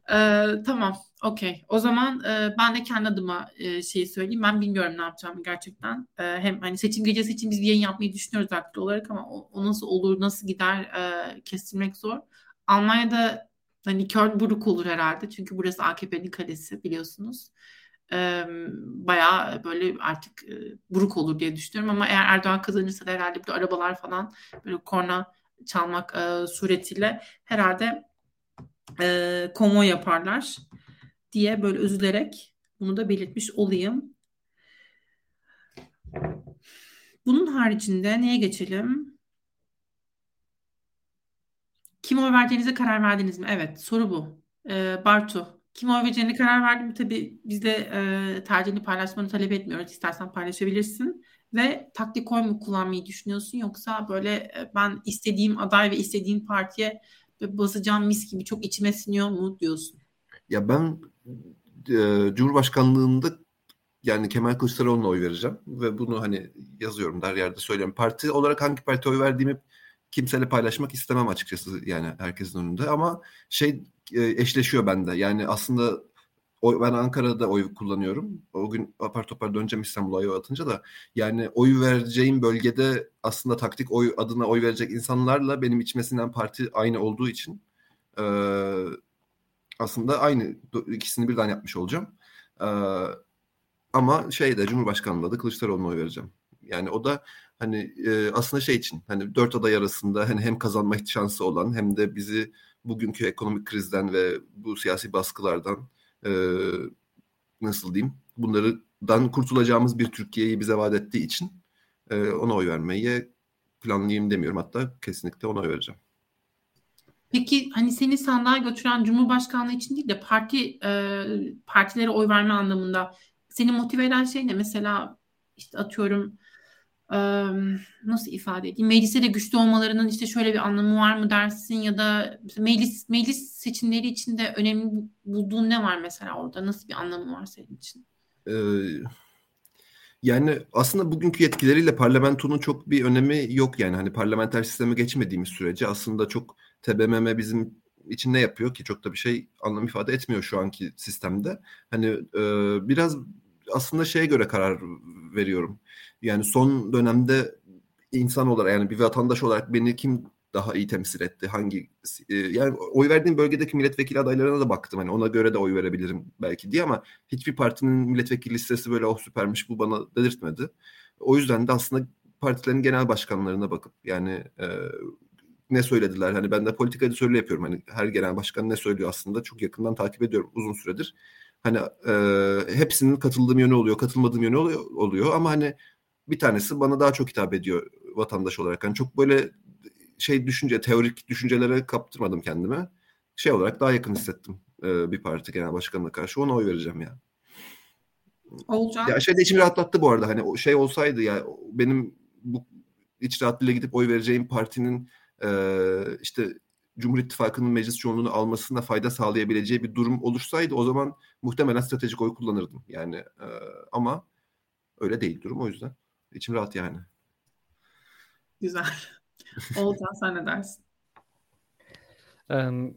Ee, tamam, okey. O zaman e, ben de kendi adıma e, şeyi söyleyeyim. Ben bilmiyorum ne yapacağımı gerçekten. E, hem hani seçim gecesi için biz bir yayın yapmayı düşünüyoruz aktif olarak ama o, o nasıl olur, nasıl gider e, kestirmek zor. Almanya'da hani kör buruk olur herhalde. Çünkü burası AKP'nin kalesi biliyorsunuz. E, bayağı böyle artık e, buruk olur diye düşünüyorum ama eğer Erdoğan kazanırsa da herhalde bir arabalar falan böyle korna çalmak e, suretiyle herhalde e, konvoy yaparlar diye böyle üzülerek bunu da belirtmiş olayım. Bunun haricinde neye geçelim? Kim oy verdiğinize karar verdiniz mi? Evet, soru bu. Ee, Bartu, kim oy vereceğine karar verdim. Tabii biz de e, tercihini paylaşmanı talep etmiyoruz. İstersen paylaşabilirsin. Ve taktik oy mu kullanmayı düşünüyorsun? Yoksa böyle e, ben istediğim aday ve istediğim partiye basacağım mis gibi çok içime siniyor mu diyorsun? Ya ben e, Cumhurbaşkanlığında yani Kemal Kılıçdaroğlu'na oy vereceğim ve bunu hani yazıyorum her yerde söylüyorum. Parti olarak hangi parti oy verdiğimi kimseyle paylaşmak istemem açıkçası yani herkesin önünde ama şey e, eşleşiyor bende. Yani aslında oy, ben Ankara'da oy kullanıyorum. O gün apar topar döneceğim İstanbul'a oy atınca da yani oy vereceğim bölgede aslında taktik oy adına oy verecek insanlarla benim içmesinden parti aynı olduğu için e, aslında aynı ikisini birden yapmış olacağım. E, ama şeyde Cumhurbaşkanlığında da Kılıçdaroğlu'na oy vereceğim. Yani o da hani e, aslında şey için hani dört aday arasında hani hem kazanma şansı olan hem de bizi bugünkü ekonomik krizden ve bu siyasi baskılardan e, nasıl diyeyim bunlardan kurtulacağımız bir Türkiye'yi bize vaat ettiği için e, ona oy vermeyi planlayayım demiyorum. Hatta kesinlikle ona vereceğim. Peki hani seni sandığa götüren Cumhurbaşkanlığı için değil de parti e, partilere oy verme anlamında seni motive eden şey ne? Mesela işte atıyorum e, nasıl ifade edeyim? Mecliste de güçlü olmalarının işte şöyle bir anlamı var mı dersin ya da meclis meclis seçimleri içinde önemli bulduğun ne var mesela orada? Nasıl bir anlamı var senin için? Ee, yani aslında bugünkü yetkileriyle parlamentonun çok bir önemi yok yani hani parlamenter sisteme geçmediğimiz sürece aslında çok TBMM bizim için ne yapıyor ki çok da bir şey anlam ifade etmiyor şu anki sistemde. Hani e, biraz aslında şeye göre karar veriyorum. Yani son dönemde insan olarak yani bir vatandaş olarak beni kim daha iyi temsil etti? Hangi e, yani oy verdiğim bölgedeki milletvekili adaylarına da baktım. Hani ona göre de oy verebilirim belki diye ama hiçbir partinin milletvekili listesi böyle oh süpermiş bu bana delirtmedi. O yüzden de aslında partilerin genel başkanlarına bakıp yani e, ne söylediler? Hani ben de politika editörlüğü yapıyorum. Hani her genel başkan ne söylüyor aslında çok yakından takip ediyorum uzun süredir. Hani e, hepsinin katıldığım yönü oluyor, katılmadığım yönü oluyor, oluyor ama hani bir tanesi bana daha çok hitap ediyor vatandaş olarak. Hani çok böyle şey düşünce, teorik düşüncelere kaptırmadım kendime. Şey olarak daha yakın hissettim e, bir parti genel başkanına karşı. Ona oy vereceğim ya. Olacak. Ya şey de içimi rahatlattı bu arada. Hani şey olsaydı ya benim bu iç rahatlığıyla gidip oy vereceğim partinin işte Cumhur İttifakı'nın meclis çoğunluğunu almasına fayda sağlayabileceği bir durum oluşsaydı o zaman muhtemelen stratejik oy kullanırdım. Yani e, ama öyle değil durum o yüzden. içim rahat yani. Güzel. Olcan sen ne dersin?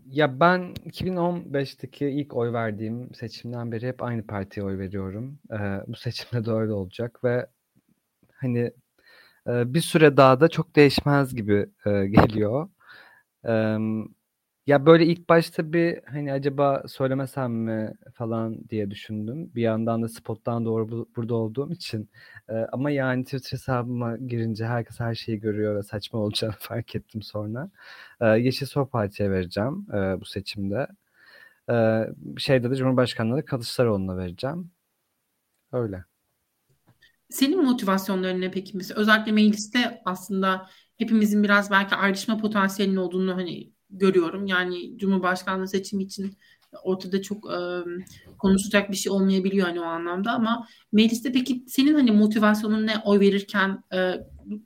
Ya ben 2015'teki ilk oy verdiğim seçimden beri hep aynı partiye oy veriyorum. Bu seçimde de öyle olacak ve hani bir süre daha da çok değişmez gibi geliyor. Ya böyle ilk başta bir hani acaba söylemesem mi falan diye düşündüm. Bir yandan da spottan doğru bu, burada olduğum için. Ee, ama yani Twitter hesabıma girince herkes her şeyi görüyor ve saçma olacağını fark ettim sonra. Ee, Yeşil Sol Parti'ye vereceğim e, bu seçimde. Ee, şeyde de Cumhurbaşkanlığı Kılıçdaroğlu'na vereceğim. Öyle. Senin motivasyonların ne peki? Mesela özellikle mecliste aslında hepimizin biraz belki ayrışma potansiyelinin olduğunu hani görüyorum. Yani Cumhurbaşkanlığı seçimi için ortada çok e, konuşacak bir şey olmayabiliyor hani o anlamda ama mecliste peki senin hani motivasyonun ne oy verirken e,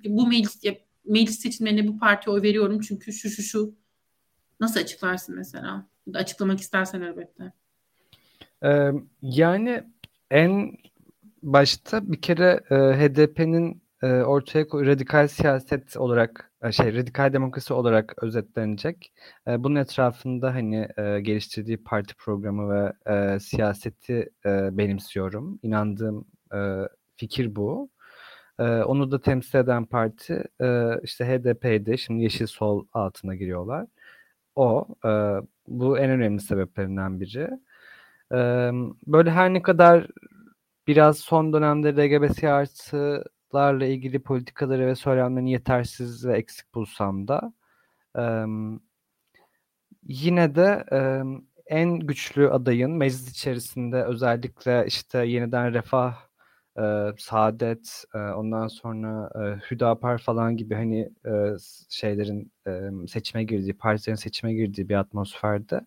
bu meclis meclis seçimlerine bu partiye oy veriyorum çünkü şu şu şu nasıl açıklarsın mesela? Açıklamak istersen elbette. Yani en başta bir kere e, HDP'nin e, ortaya radikal siyaset olarak e, şey radikal demokrasi olarak özetlenecek. E, bunun etrafında hani e, geliştirdiği parti programı ve e, siyaseti e, benimsiyorum. İnandığım e, fikir bu. E, onu da temsil eden parti e, işte HDP'de şimdi Yeşil Sol altına giriyorlar. O e, bu en önemli sebeplerinden biri. E, böyle her ne kadar biraz son dönemde LGBT artı larla ilgili politikaları ve söylemlerini yetersiz ve eksik bulsam da e, yine de e, en güçlü adayın meclis içerisinde özellikle işte yeniden refah, e, saadet, e, ondan sonra e, Hüdapar falan gibi hani e, şeylerin e, seçime girdiği, partilerin seçime girdiği bir atmosferde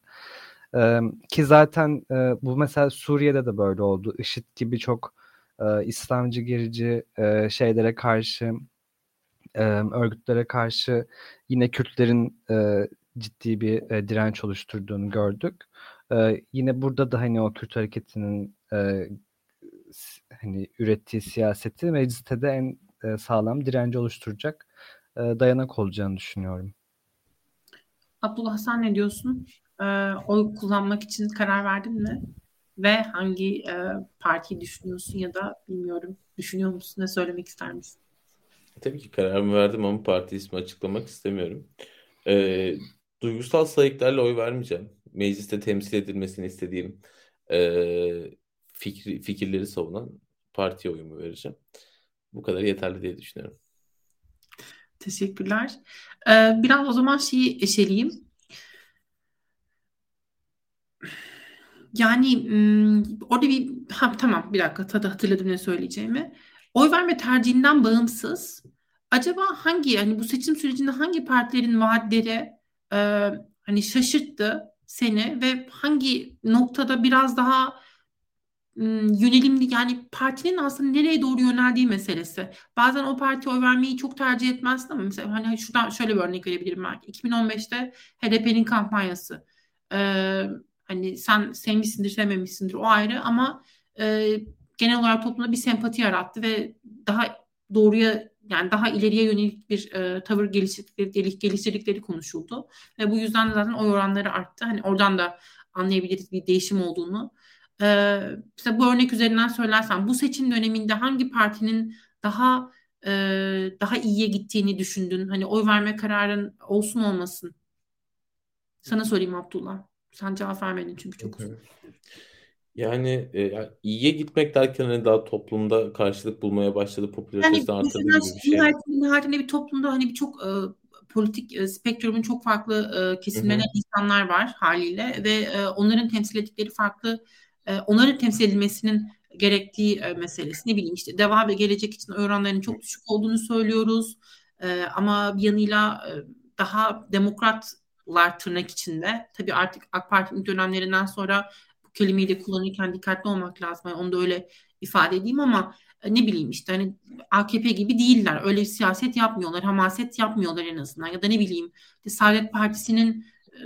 e, ki zaten e, bu mesela Suriye'de de böyle oldu. IŞİD gibi çok e, İslamcı gerici e, şeylere karşı e, örgütlere karşı yine Kürtlerin e, ciddi bir e, direnç oluşturduğunu gördük. E, yine burada da hani o Kürt hareketinin e, hani ürettiği siyaseti mecliste de en e, sağlam direnci oluşturacak e, dayanak olacağını düşünüyorum. Abdullah sen ne diyorsun? E, oy kullanmak için karar verdin mi? ve hangi e, partiyi düşünüyorsun ya da bilmiyorum düşünüyor musun ne söylemek ister misin? Tabii ki kararımı verdim ama parti ismi açıklamak istemiyorum. E, duygusal sayıklarla oy vermeyeceğim. Mecliste temsil edilmesini istediğim e, fikri, fikirleri savunan partiye oyumu vereceğim. Bu kadar yeterli diye düşünüyorum. Teşekkürler. Ee, biraz o zaman şeyi eşeleyeyim. Yani orada bir ha, tamam bir dakika tadı hatırladım ne söyleyeceğimi. Oy verme tercihinden bağımsız acaba hangi hani bu seçim sürecinde hangi partilerin vaatleri e, hani şaşırttı seni ve hangi noktada biraz daha yönelimli yani partinin aslında nereye doğru yöneldiği meselesi. Bazen o partiye oy vermeyi çok tercih etmezsin ama mesela hani şuradan şöyle bir örnek verebilirim belki. 2015'te HDP'nin kampanyası. Ee, hani sen sevmişsindir sevmemişsindir o ayrı ama e, genel olarak toplumda bir sempati yarattı ve daha doğruya yani daha ileriye yönelik bir e, tavır geliştirdikleri, geliştirdikleri konuşuldu. Ve bu yüzden de zaten oy oranları arttı. Hani oradan da anlayabiliriz bir değişim olduğunu. Ee, işte bu örnek üzerinden söylersen bu seçim döneminde hangi partinin daha e, daha iyiye gittiğini düşündün? Hani oy verme kararın olsun olmasın. Sana sorayım Abdullah. Sen cevap vermedin çünkü çok uzun. Yani e, iyiye gitmek derken hani daha toplumda karşılık bulmaya başladı, popülaritesi yani arttı gibi bir şey. Bir toplumda hani birçok e, politik e, spektrumun çok farklı e, kesimlerine insanlar var haliyle ve e, onların temsil ettikleri farklı e, onların temsil edilmesinin gerektiği e, meselesi. Ne bileyim işte deva ve gelecek için oranlarının çok düşük olduğunu söylüyoruz. E, ama bir yanıyla e, daha demokratlar tırnak içinde. Tabii artık AK Parti'nin dönemlerinden sonra bu kelimeyi de kullanırken dikkatli olmak lazım. Yani onu da öyle ifade edeyim ama e, ne bileyim işte hani AKP gibi değiller. Öyle siyaset yapmıyorlar, hamaset yapmıyorlar en azından. Ya da ne bileyim işte Saadet Partisi'nin e,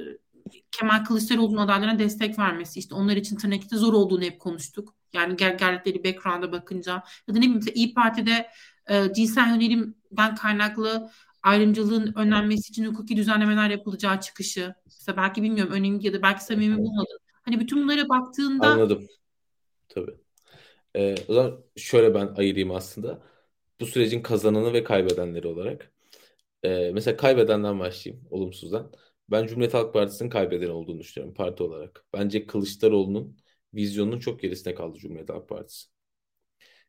Kemal Kılıçdaroğlu'nun adaylarına destek vermesi işte onlar için tırnak içinde zor olduğunu hep konuştuk. Yani gel geldikleri background'a bakınca ya da ne bileyim İyi Parti'de e, cinsel yönelimden kaynaklı ayrımcılığın önlenmesi için hukuki düzenlemeler yapılacağı çıkışı. Mesela belki bilmiyorum önemli ya da belki samimi bulmadın. Hani bütün bunlara baktığında... Anladım. Tabii. Ee, o zaman şöyle ben ayırayım aslında. Bu sürecin kazananı ve kaybedenleri olarak. Ee, mesela kaybedenden başlayayım, olumsuzdan. Ben Cumhuriyet Halk Partisi'nin kaybeden olduğunu düşünüyorum parti olarak. Bence Kılıçdaroğlu'nun vizyonunun çok gerisine kaldı Cumhuriyet Halk Partisi.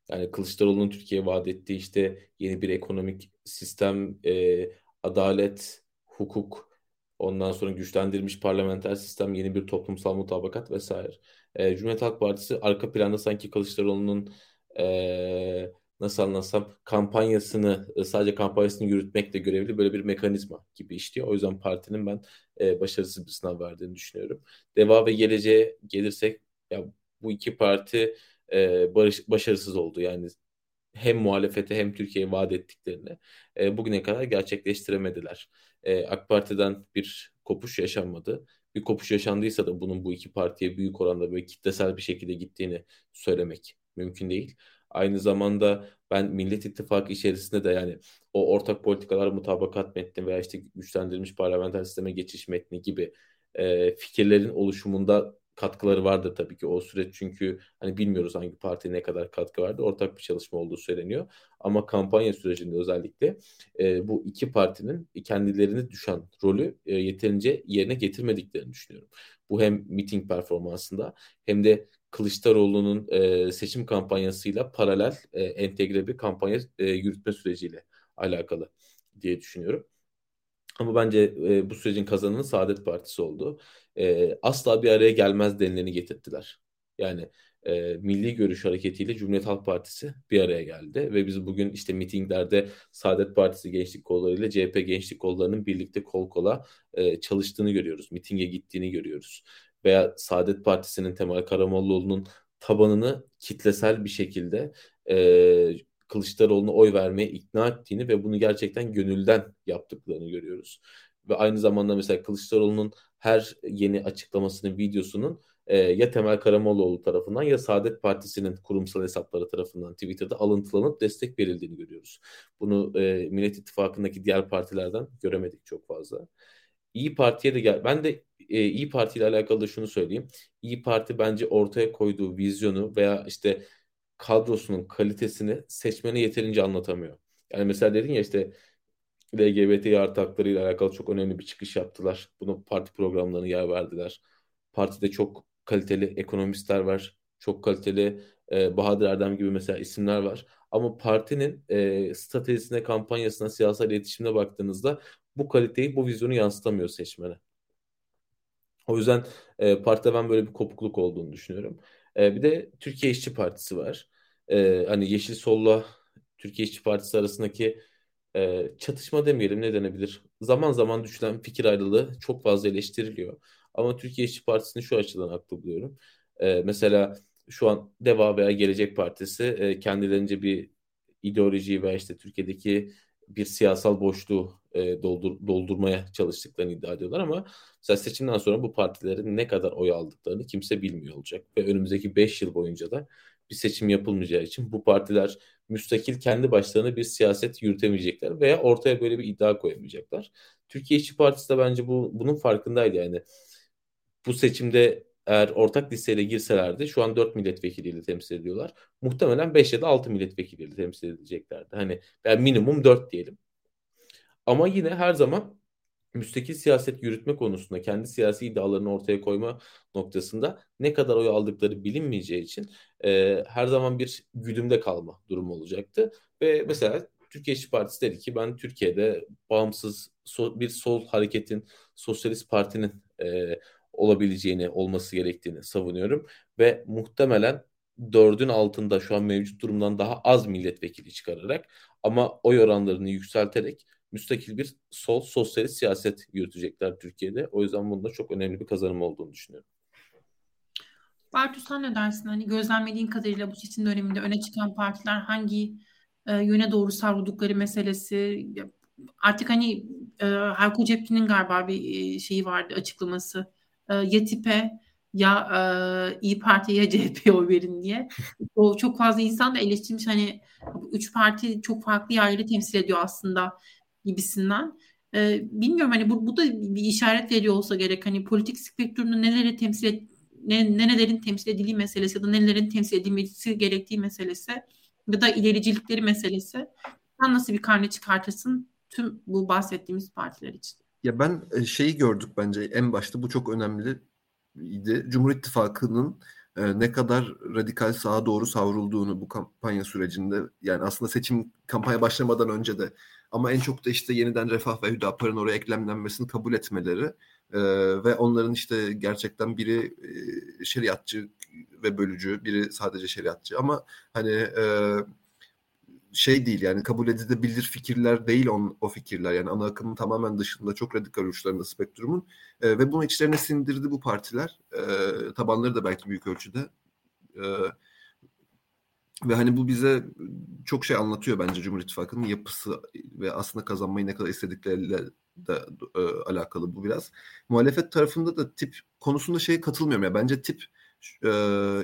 Yani Kılıçdaroğlu'nun Türkiye'ye vaat ettiği işte yeni bir ekonomik sistem, e, adalet, hukuk, ondan sonra güçlendirilmiş parlamenter sistem, yeni bir toplumsal mutabakat vesaire. E, Cumhuriyet Halk Partisi arka planda sanki Kılıçdaroğlu'nun e, nasıl anlatsam kampanyasını e, sadece kampanyasını yürütmekle görevli böyle bir mekanizma gibi işliyor. O yüzden partinin ben e, başarısız bir sınav verdiğini düşünüyorum. Deva ve geleceğe gelirsek ya bu iki parti e, barış, başarısız oldu. Yani hem muhalefete hem Türkiye'ye vaat ettiklerini e, bugüne kadar gerçekleştiremediler. E, AK Parti'den bir kopuş yaşanmadı. Bir kopuş yaşandıysa da bunun bu iki partiye büyük oranda böyle kitlesel bir şekilde gittiğini söylemek mümkün değil. Aynı zamanda ben Millet İttifakı içerisinde de yani o ortak politikalar mutabakat metni veya işte güçlendirilmiş parlamenter sisteme geçiş metni gibi e, fikirlerin oluşumunda katkıları vardır tabii ki o süreç çünkü hani bilmiyoruz hangi parti ne kadar katkı vardı ortak bir çalışma olduğu söyleniyor ama kampanya sürecinde özellikle e, bu iki partinin kendilerine düşen rolü e, yeterince yerine getirmediklerini düşünüyorum. Bu hem miting performansında hem de Kılıçdaroğlu'nun e, seçim kampanyasıyla paralel e, entegre bir kampanya e, yürütme süreciyle alakalı diye düşünüyorum. Ama bence e, bu sürecin kazananı Saadet Partisi oldu. E, asla bir araya gelmez denileni getirdiler. Yani e, Milli Görüş Hareketi ile Cumhuriyet Halk Partisi bir araya geldi ve biz bugün işte mitinglerde Saadet Partisi gençlik kolları ile CHP gençlik kollarının birlikte kol kola e, çalıştığını görüyoruz. Mitinge gittiğini görüyoruz veya Saadet Partisi'nin Temel Karamollaoğlu'nun tabanını kitlesel bir şekilde e, Kılıçdaroğlu'na oy vermeye ikna ettiğini ve bunu gerçekten gönülden yaptıklarını görüyoruz. Ve aynı zamanda mesela Kılıçdaroğlu'nun her yeni açıklamasının videosunun e, ya Temel Karamollaoğlu tarafından ya Saadet Partisi'nin kurumsal hesapları tarafından Twitter'da alıntılanıp destek verildiğini görüyoruz. Bunu e, Millet İttifakı'ndaki diğer partilerden göremedik çok fazla. İyi Parti'ye de gel. Ben de e, İyi Parti ile alakalı da şunu söyleyeyim. İyi Parti bence ortaya koyduğu vizyonu veya işte kadrosunun kalitesini seçmene yeterince anlatamıyor. Yani mesela dedin ya işte LGBT artı hakları ile alakalı çok önemli bir çıkış yaptılar. Bunu parti programlarına yer verdiler. Partide çok kaliteli ekonomistler var. Çok kaliteli e, Bahadır Erdem gibi mesela isimler var. Ama partinin e, stratejisine, kampanyasına, siyasal iletişimine baktığınızda bu kaliteyi, bu vizyonu yansıtamıyor seçmene. O yüzden e, partide ben böyle bir kopukluk olduğunu düşünüyorum. E, bir de Türkiye İşçi Partisi var. E, hani Yeşil Sol'la Türkiye İşçi Partisi arasındaki e, çatışma demeyelim ne denebilir? Zaman zaman düşülen fikir ayrılığı çok fazla eleştiriliyor. Ama Türkiye İşçi Partisi'ni şu açıdan haklı buluyorum. E, mesela şu an DEVA veya Gelecek Partisi e, kendilerince bir ideolojiyi veya işte Türkiye'deki bir siyasal boşluğu e, doldur, doldurmaya çalıştıklarını iddia ediyorlar ama mesela seçimden sonra bu partilerin ne kadar oy aldıklarını kimse bilmiyor olacak. Ve önümüzdeki 5 yıl boyunca da bir seçim yapılmayacağı için bu partiler müstakil kendi başlarına bir siyaset yürütemeyecekler veya ortaya böyle bir iddia koyamayacaklar. Türkiye İşçi Partisi de bence bu bunun farkındaydı yani. Bu seçimde eğer ortak listeyle girselerdi şu an 4 milletvekiliyle temsil ediyorlar. Muhtemelen 5 ya da 6 milletvekiliyle temsil edeceklerdi. Hani ben minimum 4 diyelim. Ama yine her zaman müstakil siyaset yürütme konusunda kendi siyasi iddialarını ortaya koyma noktasında ne kadar oy aldıkları bilinmeyeceği için e, her zaman bir güdümde kalma durumu olacaktı. Ve mesela Türkiye İşçi Partisi dedi ki ben Türkiye'de bağımsız so, bir sol hareketin, sosyalist partinin e, olabileceğini, olması gerektiğini savunuyorum. Ve muhtemelen dördün altında şu an mevcut durumdan daha az milletvekili çıkararak ama oy oranlarını yükselterek müstakil bir sol sosyalist siyaset yürütecekler Türkiye'de. O yüzden bunda çok önemli bir kazanım olduğunu düşünüyorum. Bartu sen ne dersin? Hani gözlemlediğin kadarıyla bu seçim döneminde öne çıkan partiler hangi e, yöne doğru savruldukları meselesi artık hani e, Hayko Cepkin'in galiba bir e, şeyi vardı açıklaması e, ya tipe ya e, İyi Parti ya CHP'ye oy verin diye. O çok fazla insan da eleştirmiş hani üç parti çok farklı yerleri temsil ediyor aslında gibisinden. E, bilmiyorum hani bu, bu da bir işaret veriyor olsa gerek hani politik spektrumda neleri temsil et, ne, nelerin temsil edildiği meselesi ya da nelerin temsil edilmesi gerektiği meselesi ya da ilericilikleri meselesi. Sen nasıl bir karne çıkartırsın tüm bu bahsettiğimiz partiler için? Ya ben e, şeyi gördük bence en başta bu çok önemli idi. Cumhur İttifakı'nın e, ne kadar radikal sağa doğru savrulduğunu bu kampanya sürecinde yani aslında seçim kampanya başlamadan önce de ama en çok da işte yeniden Refah ve Hüdapar'ın oraya eklemlenmesini kabul etmeleri e, ve onların işte gerçekten biri e, şeriatçı ve bölücü, biri sadece şeriatçı. Ama hani e, şey değil yani kabul edilebilir fikirler değil on, o fikirler. Yani ana akımın tamamen dışında çok radikal uçlarında spektrumun e, ve bunu içlerine sindirdi bu partiler. E, tabanları da belki büyük ölçüde e, ve hani bu bize çok şey anlatıyor bence Cumhur İttifakı'nın yapısı ve aslında kazanmayı ne kadar istedikleriyle de e, alakalı bu biraz. Muhalefet tarafında da tip konusunda şey katılmıyorum ya. Bence tip e,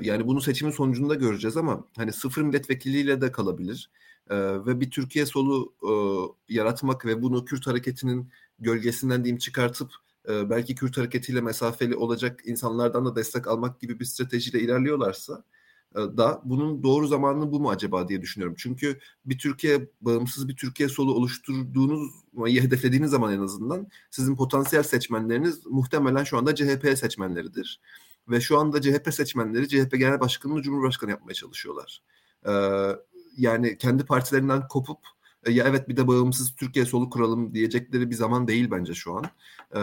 yani bunu seçimin sonucunda göreceğiz ama hani sıfır milletvekiliyle de kalabilir. E, ve bir Türkiye solu e, yaratmak ve bunu Kürt hareketinin gölgesinden diyeyim çıkartıp e, belki Kürt hareketiyle mesafeli olacak insanlardan da destek almak gibi bir stratejiyle ilerliyorlarsa da bunun doğru zamanı bu mu acaba diye düşünüyorum. Çünkü bir Türkiye bağımsız bir Türkiye solu oluşturduğunuz hedeflediğiniz zaman en azından sizin potansiyel seçmenleriniz muhtemelen şu anda CHP seçmenleridir. Ve şu anda CHP seçmenleri CHP Genel Başkanı'nı Cumhurbaşkanı yapmaya çalışıyorlar. Ee, yani kendi partilerinden kopup e, ya evet bir de bağımsız Türkiye solu kuralım diyecekleri bir zaman değil bence şu an. Ee,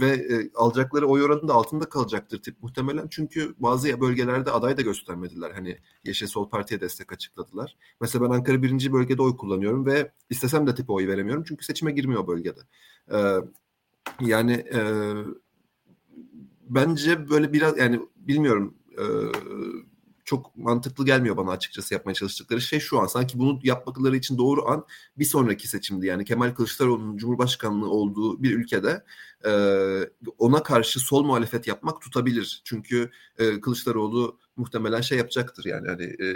ve e, alacakları oy oranı da altında kalacaktır tip muhtemelen. Çünkü bazı bölgelerde aday da göstermediler. Hani Yeşil Sol Parti'ye destek açıkladılar. Mesela ben Ankara birinci bölgede oy kullanıyorum ve istesem de tipe oy veremiyorum. Çünkü seçime girmiyor bölgede. Ee, yani e, bence böyle biraz yani bilmiyorum e, çok mantıklı gelmiyor bana açıkçası yapmaya çalıştıkları şey şu an. Sanki bunu yapmakları için doğru an bir sonraki seçimdi. Yani Kemal Kılıçdaroğlu'nun Cumhurbaşkanlığı olduğu bir ülkede e, ona karşı sol muhalefet yapmak tutabilir. Çünkü e, Kılıçdaroğlu muhtemelen şey yapacaktır yani hani e,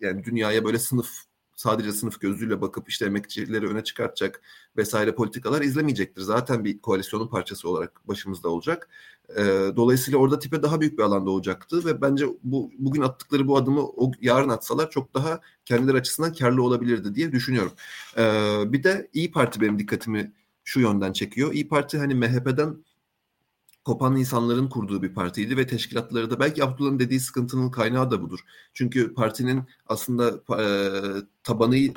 yani dünyaya böyle sınıf sadece sınıf gözüyle bakıp işte emekçileri öne çıkartacak vesaire politikalar izlemeyecektir. Zaten bir koalisyonun parçası olarak başımızda olacak. E, dolayısıyla orada tipe daha büyük bir alanda olacaktı ve bence bu bugün attıkları bu adımı o yarın atsalar çok daha kendileri açısından karlı olabilirdi diye düşünüyorum. E, bir de İyi Parti benim dikkatimi şu yönden çekiyor. İyi Parti hani MHP'den kopan insanların kurduğu bir partiydi ve teşkilatları da belki Abdullah'ın dediği sıkıntının kaynağı da budur. Çünkü partinin aslında e, tabanı e,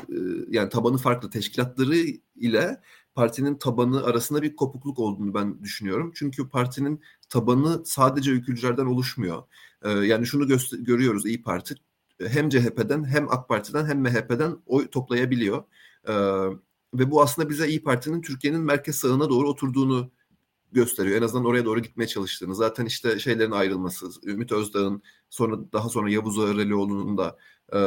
yani tabanı farklı teşkilatları ile partinin tabanı arasında bir kopukluk olduğunu ben düşünüyorum. Çünkü partinin tabanı sadece ülkücülerden oluşmuyor. E, yani şunu görüyoruz İyi Parti hem CHP'den hem AK Parti'den hem MHP'den oy toplayabiliyor. Ve bu aslında bize İyi Parti'nin Türkiye'nin merkez sağına doğru oturduğunu gösteriyor. En azından oraya doğru gitmeye çalıştığını. Zaten işte şeylerin ayrılması, Ümit Özdağ'ın sonra daha sonra Yavuz Ağrelioğlu'nun da e,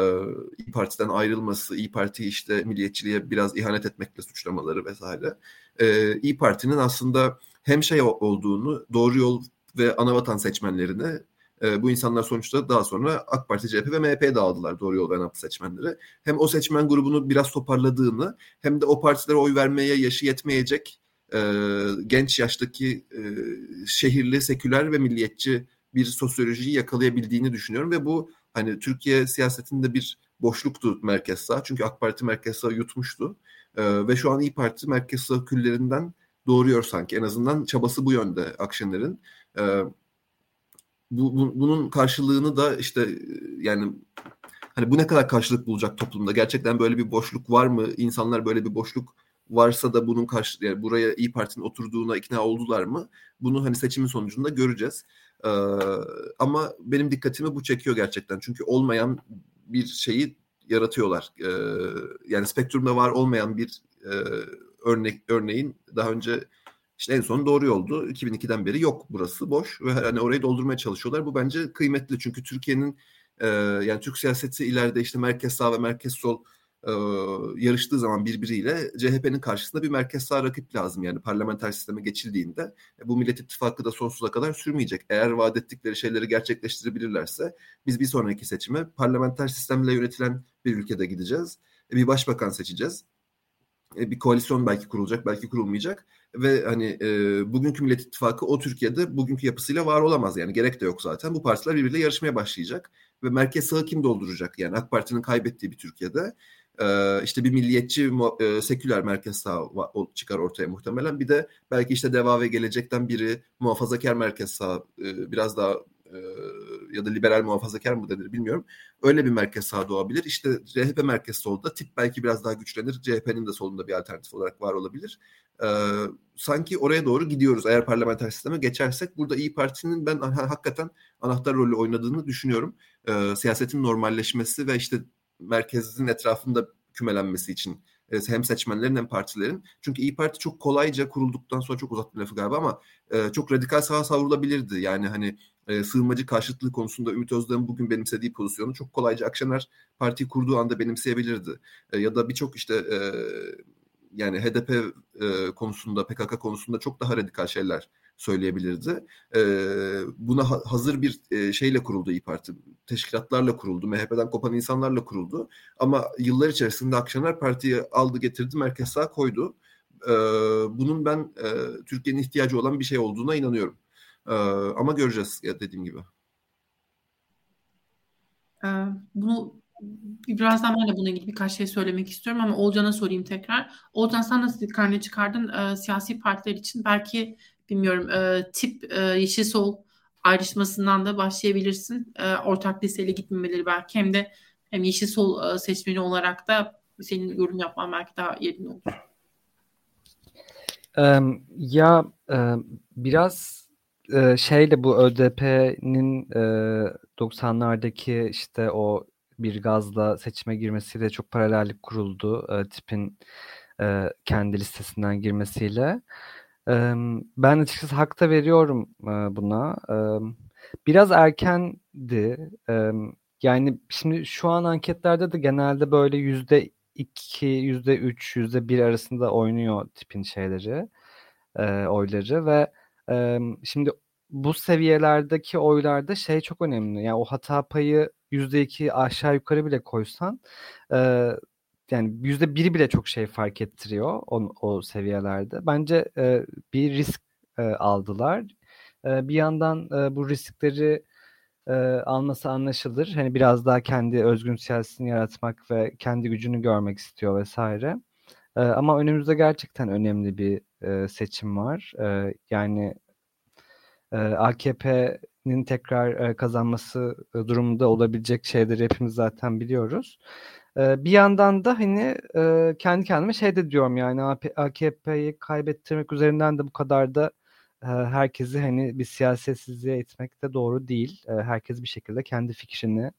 İyi Parti'den ayrılması, İyi Parti işte milliyetçiliğe biraz ihanet etmekle suçlamaları vesaire. E, İyi Parti'nin aslında hem şey olduğunu, doğru yol ve anavatan seçmenlerine e, bu insanlar sonuçta daha sonra AK Parti, CHP ve MHP'ye dağıldılar doğru yol ve anavatan seçmenleri. Hem o seçmen grubunu biraz toparladığını hem de o partilere oy vermeye yaşı yetmeyecek e, genç yaştaki e, şehirli, seküler ve milliyetçi bir sosyolojiyi yakalayabildiğini düşünüyorum ve bu hani Türkiye siyasetinde bir boşluktu merkez sağ. Çünkü AK Parti merkez sağ yutmuştu. E, ve şu an İyi Parti merkez sağ küllerinden doğuruyor sanki. En azından çabası bu yönde Akşener'in. E, bu, bu, bunun karşılığını da işte yani hani bu ne kadar karşılık bulacak toplumda? Gerçekten böyle bir boşluk var mı? İnsanlar böyle bir boşluk varsa da bunun karşı yani buraya İyi Parti'nin oturduğuna ikna oldular mı? Bunu hani seçimin sonucunda göreceğiz. Ee, ama benim dikkatimi bu çekiyor gerçekten. Çünkü olmayan bir şeyi yaratıyorlar. Ee, yani spektrumda var olmayan bir e, örnek örneğin daha önce işte en son doğru yoldu. 2002'den beri yok burası boş ve hani orayı doldurmaya çalışıyorlar. Bu bence kıymetli çünkü Türkiye'nin e, yani Türk siyaseti ileride işte merkez sağ ve merkez sol e, yarıştığı zaman birbiriyle CHP'nin karşısında bir merkez sağ rakip lazım. Yani parlamenter sisteme geçildiğinde e, bu Millet İttifakı da sonsuza kadar sürmeyecek. Eğer vaat ettikleri şeyleri gerçekleştirebilirlerse biz bir sonraki seçime parlamenter sistemle yönetilen bir ülkede gideceğiz. E, bir başbakan seçeceğiz. E, bir koalisyon belki kurulacak, belki kurulmayacak ve hani e, bugünkü Millet İttifakı o Türkiye'de bugünkü yapısıyla var olamaz yani gerek de yok zaten. Bu partiler birbiriyle yarışmaya başlayacak ve merkez sağı kim dolduracak yani AK Parti'nin kaybettiği bir Türkiye'de e, işte bir milliyetçi e, seküler merkez sağ çıkar ortaya muhtemelen. Bir de belki işte Deva ve Gelecek'ten biri muhafazakar merkez sağ e, biraz daha e, ya da liberal muhafazakar mı denir bilmiyorum. Öyle bir merkez sağ doğabilir. İşte CHP merkez solda tip belki biraz daha güçlenir. CHP'nin de solunda bir alternatif olarak var olabilir. E, sanki oraya doğru gidiyoruz. Eğer parlamenter sisteme geçersek burada İyi Parti'nin ben hakikaten anahtar rolü oynadığını düşünüyorum. E, siyasetin normalleşmesi ve işte merkezin etrafında kümelenmesi için hem seçmenlerin hem partilerin. Çünkü İyi Parti çok kolayca kurulduktan sonra çok uzattım lafı galiba ama e, çok radikal sağa savrulabilirdi. Yani hani e, sığınmacı karşıtlığı konusunda Ümit Özdağ'ın bugün benimsediği pozisyonu çok kolayca Akşener partiyi kurduğu anda benimseyebilirdi. E, ya da birçok işte e, yani HDP e, konusunda PKK konusunda çok daha radikal şeyler söyleyebilirdi. Buna ha, hazır bir şeyle kuruldu İyi Parti. Teşkilatlarla kuruldu. MHP'den kopan insanlarla kuruldu. Ama yıllar içerisinde Akşener Parti'yi aldı getirdi merkez sağ koydu. Bunun ben Türkiye'nin ihtiyacı olan bir şey olduğuna inanıyorum. Ama göreceğiz dediğim gibi. Bunu birazdan ben de buna ilgili birkaç şey söylemek istiyorum ama Olcan'a sorayım tekrar. Olcan sen nasıl karne çıkardın e, siyasi partiler için? Belki bilmiyorum e, tip e, Yeşil Sol ayrışmasından da başlayabilirsin. E, ortak listeyle gitmemeleri belki hem de hem Yeşil Sol e, seçmeni olarak da senin yorum yapman belki daha yerinde olur. Ya um, biraz e, şeyle bu ÖDP'nin e, 90'lardaki işte o bir gazla seçime girmesiyle çok paralellik kuruldu. E, tipin e, kendi listesinden girmesiyle. Ben açıkçası hak da veriyorum buna. Biraz erkendi. Yani şimdi şu an anketlerde de genelde böyle yüzde iki, yüzde üç, yüzde bir arasında oynuyor tipin şeyleri, oyları ve şimdi bu seviyelerdeki oylarda şey çok önemli. Yani o hata payı yüzde iki aşağı yukarı bile koysan yani yüzde biri bile çok şey fark ettiriyor o, o seviyelerde. Bence e, bir risk e, aldılar. E, bir yandan e, bu riskleri e, alması anlaşılır. Hani biraz daha kendi özgün siyasetini yaratmak ve kendi gücünü görmek istiyor vesaire. E, ama önümüzde gerçekten önemli bir e, seçim var. E, yani e, AKP'nin tekrar e, kazanması e, durumunda olabilecek şeyleri hepimiz zaten biliyoruz. Bir yandan da hani kendi kendime şey de diyorum yani AKP'yi kaybettirmek üzerinden de bu kadar da herkesi hani bir siyasetsizliğe itmek de doğru değil. Herkes bir şekilde kendi fikrini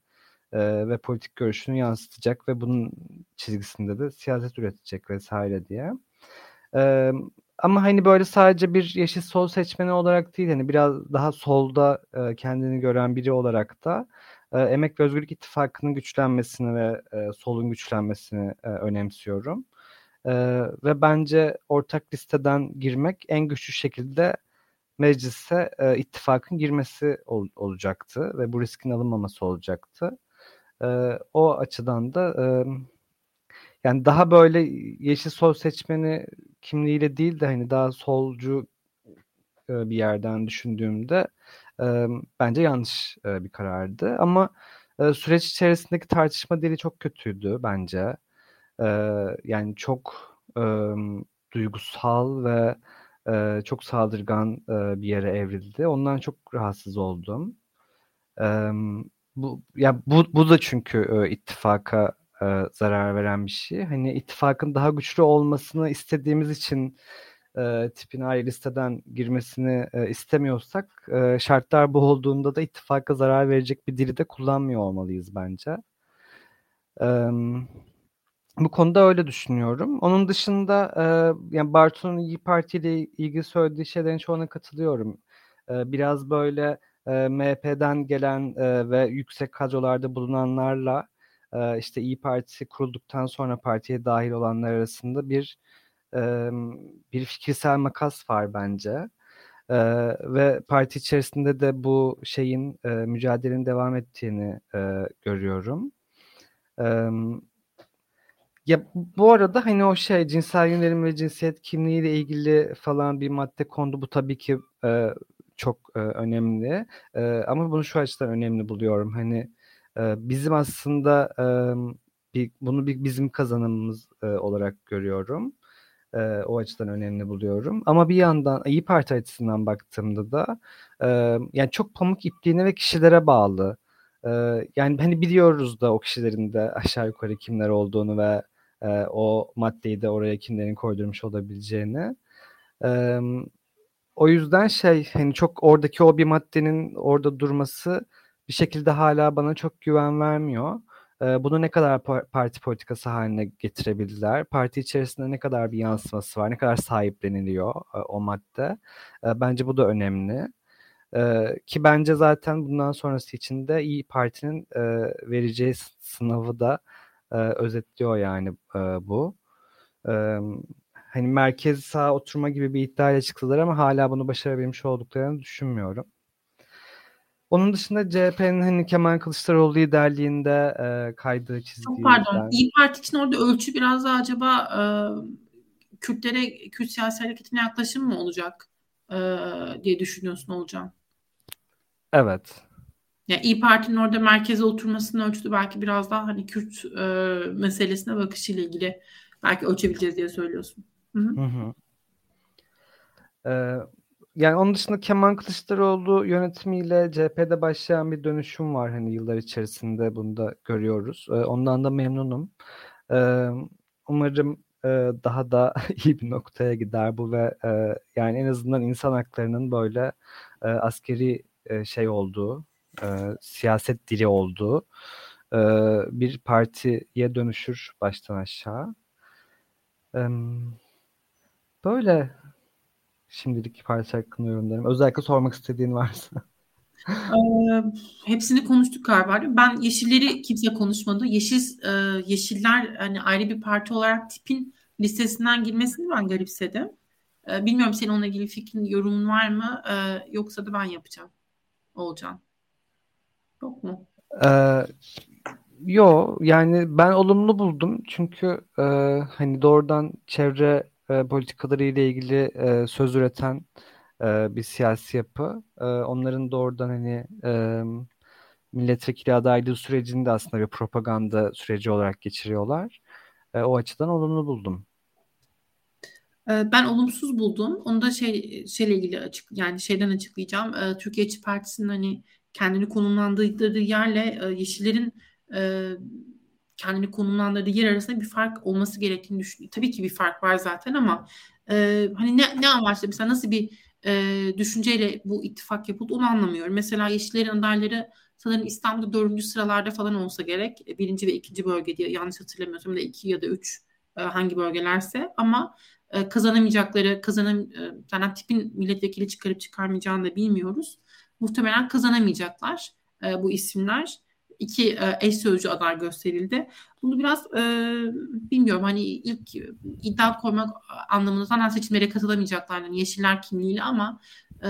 ve politik görüşünü yansıtacak ve bunun çizgisinde de siyaset üretecek vesaire diye. Ama hani böyle sadece bir yeşil sol seçmeni olarak değil hani biraz daha solda kendini gören biri olarak da e, Emek ve Özgürlük İttifakı'nın güçlenmesini ve e, solun güçlenmesini e, önemsiyorum. E, ve bence ortak listeden girmek en güçlü şekilde meclise e, ittifakın girmesi ol, olacaktı ve bu riskin alınmaması olacaktı. E, o açıdan da e, yani daha böyle yeşil sol seçmeni kimliğiyle değil de hani daha solcu e, bir yerden düşündüğümde e, bence yanlış e, bir karardı. Ama e, süreç içerisindeki tartışma dili çok kötüydü bence. E, yani çok e, duygusal ve e, çok saldırgan e, bir yere evrildi. Ondan çok rahatsız oldum. E, bu ya bu bu da çünkü e, ittifaka e, zarar veren bir şey. Hani ittifakın daha güçlü olmasını istediğimiz için e, tipin ayrı listeden girmesini e, istemiyorsak e, şartlar bu olduğunda da ittifaka zarar verecek bir dili de kullanmıyor olmalıyız bence. E, bu konuda öyle düşünüyorum. Onun dışında e, yani Bartu'nun İyi Parti ile ilgili söylediği şeylerin çoğuna katılıyorum. E, biraz böyle e, MHP'den gelen e, ve yüksek kadrolarda bulunanlarla e, işte İyi Parti kurulduktan sonra partiye dahil olanlar arasında bir bir fikirsel makas var bence. E, ve parti içerisinde de bu şeyin e, mücadelenin devam ettiğini e, görüyorum. E, ya bu arada hani o şey cinsel yönelim ve cinsiyet kimliğiyle ilgili falan bir madde kondu. Bu tabii ki e, çok e, önemli. E, ama bunu şu açıdan önemli buluyorum. Hani e, bizim aslında e, bir, bunu bir bizim kazanımımız e, olarak görüyorum. E, o açıdan önemli buluyorum. Ama bir yandan İyi Parti açısından baktığımda da e, yani çok pamuk ipliğine ve kişilere bağlı. E, yani hani biliyoruz da o kişilerin de aşağı yukarı kimler olduğunu ve e, o maddeyi de oraya kimlerin koydurmuş olabileceğini. E, o yüzden şey hani çok oradaki o bir maddenin orada durması bir şekilde hala bana çok güven vermiyor. Bunu ne kadar parti politikası haline getirebildiler? Parti içerisinde ne kadar bir yansıması var? Ne kadar sahipleniliyor e, o madde? Bence bu da önemli. Ki bence zaten bundan sonrası için de İyi Parti'nin vereceği sınavı da özetliyor yani bu. Hani merkez sağ oturma gibi bir iddiayla çıktılar ama hala bunu başarabilmiş olduklarını düşünmüyorum. Onun dışında CHP'nin hani Kemal Kılıçdaroğlu liderliğinde e, kaydığı çizgi. Çok pardon. İyi Parti için orada ölçü biraz da acaba e, Kürtlere, Kürt siyasi hareketine yaklaşım mı olacak e, diye düşünüyorsun Olcan? Evet. Yani İyi Parti'nin orada merkeze oturmasının ölçüsü belki biraz daha hani Kürt e, meselesine bakışıyla ilgili belki ölçebileceğiz diye söylüyorsun. Hı hı. hı, hı. Ee, yani onun dışında Kemal Kılıçdaroğlu yönetimiyle CHP'de başlayan bir dönüşüm var hani yıllar içerisinde bunu da görüyoruz. Ee, ondan da memnunum. Ee, umarım e, daha da iyi bir noktaya gider bu ve e, yani en azından insan haklarının böyle e, askeri şey olduğu, siyaset dili olduğu bir partiye dönüşür baştan aşağı. Böyle şimdilik parça hakkında yorumlarım. Özellikle sormak istediğin varsa. Ee, hepsini konuştuk galiba. Ben Yeşilleri kimse konuşmadı. Yeşil e, Yeşiller hani ayrı bir parti olarak tipin listesinden girmesini ben garipsedim. E, bilmiyorum senin onunla ilgili fikrin, yorumun var mı? E, yoksa da ben yapacağım. Olcan. Yok mu? Ee, yo yani ben olumlu buldum. Çünkü e, hani doğrudan çevre e, politikaları ile ilgili e, söz üreten e, bir siyasi yapı. E, onların doğrudan hani e, milletvekili adaylığı sürecini de aslında bir propaganda süreci olarak geçiriyorlar. E, o açıdan olumlu buldum. E, ben olumsuz buldum. Onu da şey şeyle ilgili açık yani şeyden açıklayacağım. E, Türkiye İşçi Partisi'nin hani kendini konumlandırdığı yerle e, Yeşillerin e, kendini konumlandırdığı yer arasında bir fark olması gerektiğini düşünüyorum. Tabii ki bir fark var zaten ama e, hani ne, ne amaçla mesela nasıl bir e, düşünceyle bu ittifak yapıldı onu anlamıyorum. Mesela Yeşillerin adayları sanırım İstanbul'da dördüncü sıralarda falan olsa gerek. E, birinci ve ikinci bölge diye yanlış hatırlamıyorsam da iki ya da üç e, hangi bölgelerse ama e, kazanamayacakları, kazanam e, yani tipin milletvekili çıkarıp çıkarmayacağını da bilmiyoruz. Muhtemelen kazanamayacaklar e, bu isimler. İki e, eş sözcü aday gösterildi. Bunu biraz e, bilmiyorum hani ilk iddia koymak anlamında zaten seçimlere katılamayacaklar yani Yeşiller kimliğiyle ama e,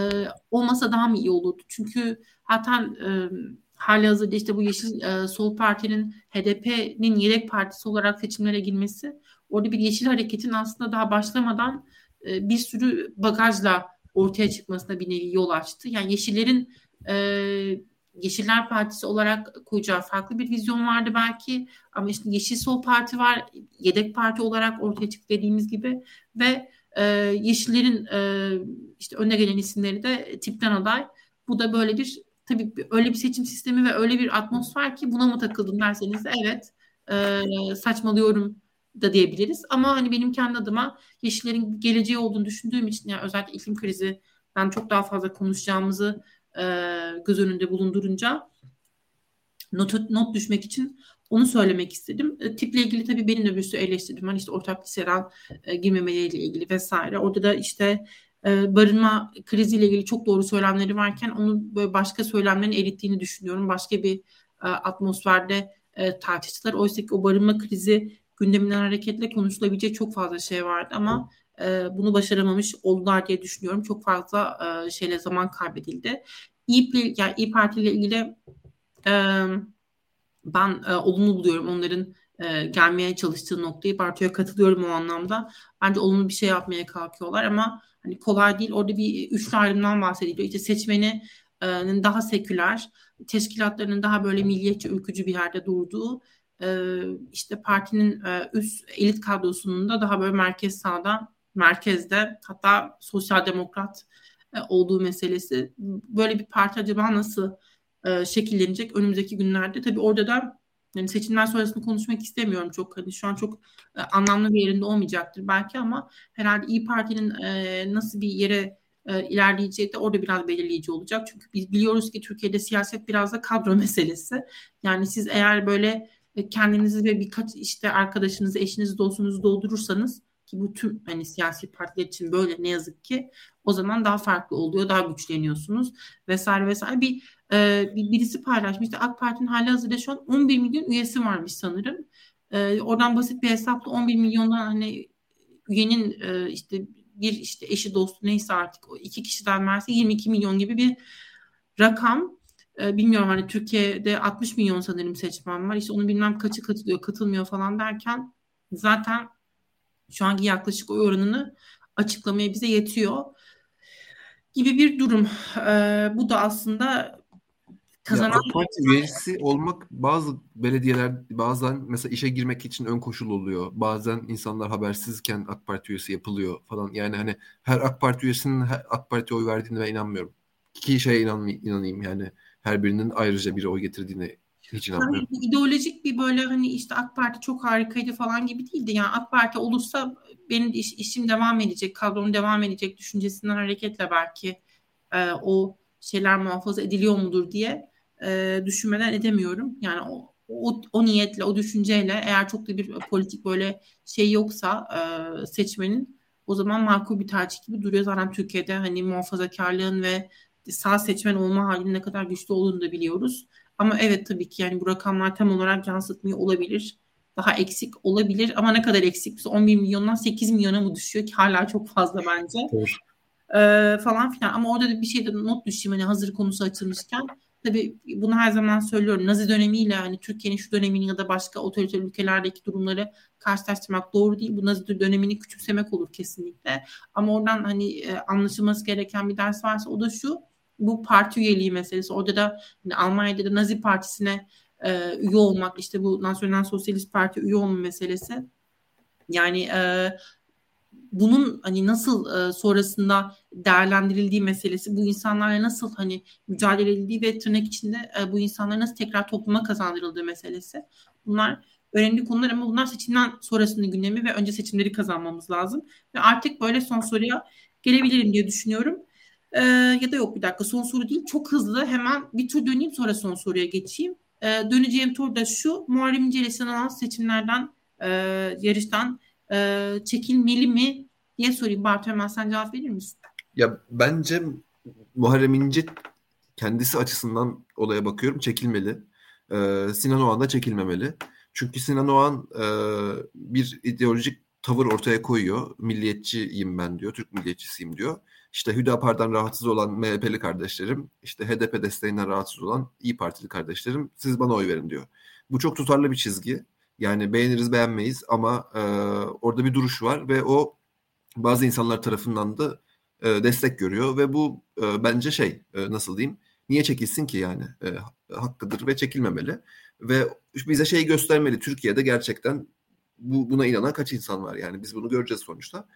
olmasa daha mı iyi olurdu? Çünkü zaten e, hali hazırda işte bu Yeşil e, Sol Parti'nin HDP'nin yedek partisi olarak seçimlere girmesi orada bir yeşil hareketin aslında daha başlamadan e, bir sürü bagajla ortaya çıkmasına bir nevi yol açtı. Yani Yeşillerin e, Yeşiller Partisi olarak koyacağı farklı bir vizyon vardı belki ama işte Yeşil Sol Parti var yedek parti olarak ortaya çıktı dediğimiz gibi ve e, Yeşillerin e, işte önde gelen isimleri de tipten aday. Bu da böyle bir tabii öyle bir seçim sistemi ve öyle bir atmosfer ki buna mı takıldım derseniz de evet e, saçmalıyorum da diyebiliriz. Ama hani benim kendi adıma Yeşillerin geleceği olduğunu düşündüğüm için yani özellikle iklim krizi ben çok daha fazla konuşacağımızı göz önünde bulundurunca not, not düşmek için onu söylemek istedim. E, tiple ilgili tabii benim de bir sürü eleştirdim. Hani işte ortak liseden e, girmemeleriyle ilgili vesaire. Orada da işte e, barınma kriziyle ilgili çok doğru söylemleri varken onu böyle başka söylemlerin erittiğini düşünüyorum. Başka bir e, atmosferde e, tartıştılar. Oysa ki o barınma krizi gündeminden hareketle konuşulabilecek çok fazla şey vardı ama e, bunu başaramamış oldular diye düşünüyorum. Çok fazla e, şeyle zaman kaybedildi. İyi, yani İyi Parti ile ilgili e, ben e, olumlu buluyorum onların e, gelmeye çalıştığı noktayı. Partiye katılıyorum o anlamda. Bence olumlu bir şey yapmaya kalkıyorlar ama hani kolay değil. Orada bir üçlü ayrımdan bahsediliyor. İşte seçmeni daha seküler, teşkilatlarının daha böyle milliyetçi, ülkücü bir yerde durduğu işte partinin üst elit kadrosunun da daha böyle merkez sağda, merkezde hatta sosyal demokrat e, olduğu meselesi. Böyle bir parti acaba nasıl e, şekillenecek önümüzdeki günlerde? Tabii orada da yani seçimler sonrasını konuşmak istemiyorum çok. Hani şu an çok e, anlamlı bir yerinde olmayacaktır belki ama herhalde İyi Parti'nin e, nasıl bir yere e, ilerleyeceği de orada biraz belirleyici olacak. Çünkü biz biliyoruz ki Türkiye'de siyaset biraz da kadro meselesi. Yani siz eğer böyle kendinizi ve birkaç işte arkadaşınızı, eşinizi, dostunuzu doldurursanız ki bu tüm hani siyasi partiler için böyle ne yazık ki o zaman daha farklı oluyor, daha güçleniyorsunuz vesaire vesaire. Bir, e, bir birisi paylaşmıştı. AK Parti'nin hali hazırda şu an 11 milyon üyesi varmış sanırım. E, oradan basit bir hesapla 11 milyondan hani üyenin e, işte bir işte eşi dostu neyse artık o iki kişiden verse 22 milyon gibi bir rakam e, bilmiyorum hani Türkiye'de 60 milyon sanırım seçmen var. İşte onu bilmem kaçı katılıyor, katılmıyor falan derken zaten şu anki yaklaşık oy oranını açıklamaya bize yetiyor gibi bir durum. E, bu da aslında kazanan... Ya, parti üyesi olmak bazı belediyeler bazen mesela işe girmek için ön koşul oluyor. Bazen insanlar habersizken AK Parti üyesi yapılıyor falan. Yani hani her AK Parti üyesinin AK Parti'ye oy verdiğine ben inanmıyorum. İki şeye inan, inanayım yani her birinin ayrıca bir oy getirdiğine hiç. Yani ideolojik bir böyle hani işte AK Parti çok harikaydı falan gibi değildi. Yani AK Parti olursa benim iş, işim devam edecek, kadrom devam edecek düşüncesinden hareketle belki e, o şeyler muhafaza ediliyor mudur diye e, düşünmeden edemiyorum. Yani o, o, o niyetle, o düşünceyle eğer çok da bir politik böyle şey yoksa e, seçmenin o zaman makul bir tercih gibi duruyor. Zaten Türkiye'de hani muhafazakarlığın ve sağ seçmen olma halinin ne kadar güçlü olduğunu da biliyoruz. Ama evet tabii ki yani bu rakamlar tam olarak yansıtmıyor olabilir. Daha eksik olabilir ama ne kadar eksik? 11 milyondan 8 milyona mı düşüyor ki hala çok fazla bence. Ee, falan filan ama orada da bir şeyde not düşeyim hani hazır konusu açılmışken. Tabii bunu her zaman söylüyorum. Nazi dönemiyle hani Türkiye'nin şu dönemini ya da başka otoriter ülkelerdeki durumları karşılaştırmak doğru değil. Bu Nazi dönemini küçümsemek olur kesinlikle. Ama oradan hani e, anlaşılması gereken bir ders varsa o da şu bu parti üyeliği meselesi. Orada da hani Almanya'da da Nazi Partisi'ne e, üye olmak, işte bu Nasyonel Sosyalist Parti üye olma meselesi. Yani e, bunun hani nasıl e, sonrasında değerlendirildiği meselesi, bu insanlarla nasıl hani mücadele edildiği ve tırnak içinde e, bu insanlara nasıl tekrar topluma kazandırıldığı meselesi. Bunlar önemli konular ama bunlar seçimden sonrasında gündemi ve önce seçimleri kazanmamız lazım. Ve artık böyle son soruya gelebilirim diye düşünüyorum. Ee, ya da yok bir dakika son soru değil. Çok hızlı hemen bir tur döneyim sonra son soruya geçeyim. Ee, döneceğim tur da şu. Muharrem İnce ile seçimlerden e, yarıştan e, çekilmeli mi diye sorayım. Bartu hemen sen cevap verir misin? Ya bence Muharrem İnce kendisi açısından olaya bakıyorum çekilmeli. Ee, Sinan Oğan da çekilmemeli. Çünkü Sinan Oğan e, bir ideolojik tavır ortaya koyuyor. Milliyetçiyim ben diyor, Türk milliyetçisiyim diyor. İşte Hüdapar'dan rahatsız olan MHP'li kardeşlerim, işte HDP desteğinden rahatsız olan İyi Partili kardeşlerim siz bana oy verin diyor. Bu çok tutarlı bir çizgi. Yani beğeniriz beğenmeyiz ama e, orada bir duruş var ve o bazı insanlar tarafından da e, destek görüyor ve bu e, bence şey e, nasıl diyeyim niye çekilsin ki yani e, hakkıdır ve çekilmemeli ve bize şeyi göstermeli Türkiye'de gerçekten bu, buna inanan kaç insan var yani biz bunu göreceğiz sonuçta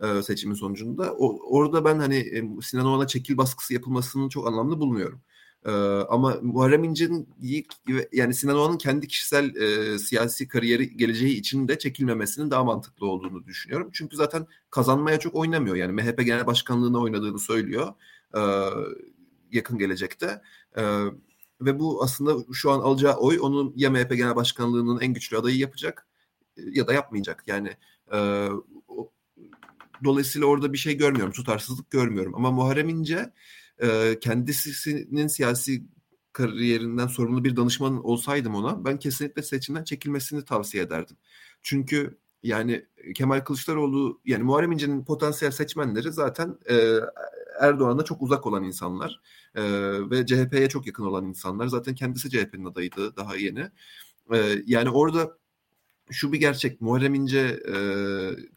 e, seçimin sonucunda. O, orada ben hani e, Sinan Oğan'a çekil baskısı yapılmasını çok anlamlı bulmuyorum. E, ama Muharrem İnce'nin yani Sinan Oğan'ın kendi kişisel e, siyasi kariyeri geleceği için de çekilmemesinin daha mantıklı olduğunu düşünüyorum. Çünkü zaten kazanmaya çok oynamıyor. Yani MHP Genel Başkanlığı'na oynadığını söylüyor e, yakın gelecekte. E, ve bu aslında şu an alacağı oy onun ya MHP Genel Başkanlığı'nın en güçlü adayı yapacak ya da yapmayacak. Yani e, dolayısıyla orada bir şey görmüyorum. Tutarsızlık görmüyorum. Ama Muharrem İnce e, kendisinin siyasi kariyerinden sorumlu bir danışman olsaydım ona ben kesinlikle seçimden çekilmesini tavsiye ederdim. Çünkü yani Kemal Kılıçdaroğlu yani Muharrem İnce'nin potansiyel seçmenleri zaten e, Erdoğan'a çok uzak olan insanlar e, ve CHP'ye çok yakın olan insanlar. Zaten kendisi CHP'nin adayıydı daha yeni. E, yani orada şu bir gerçek. Muharrem İnce e,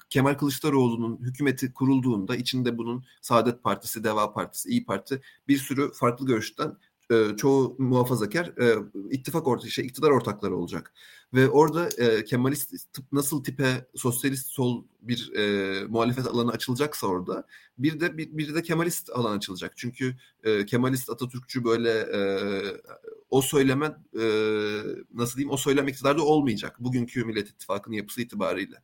Kemal Kılıçdaroğlu'nun hükümeti kurulduğunda içinde bunun Saadet Partisi, Deva Partisi, İyi Parti bir sürü farklı görüşten e, çoğu muhafazakar e, ittifak orta şey iktidar ortakları olacak. Ve orada e, Kemalist tıp nasıl tipe sosyalist sol bir e, muhalefet alanı açılacaksa orada bir de bir, bir de Kemalist alan açılacak. Çünkü e, Kemalist Atatürkçü böyle e, o söyleme e, nasıl diyeyim o söylem iktidarda olmayacak. Bugünkü Millet İttifakı'nın yapısı itibariyle.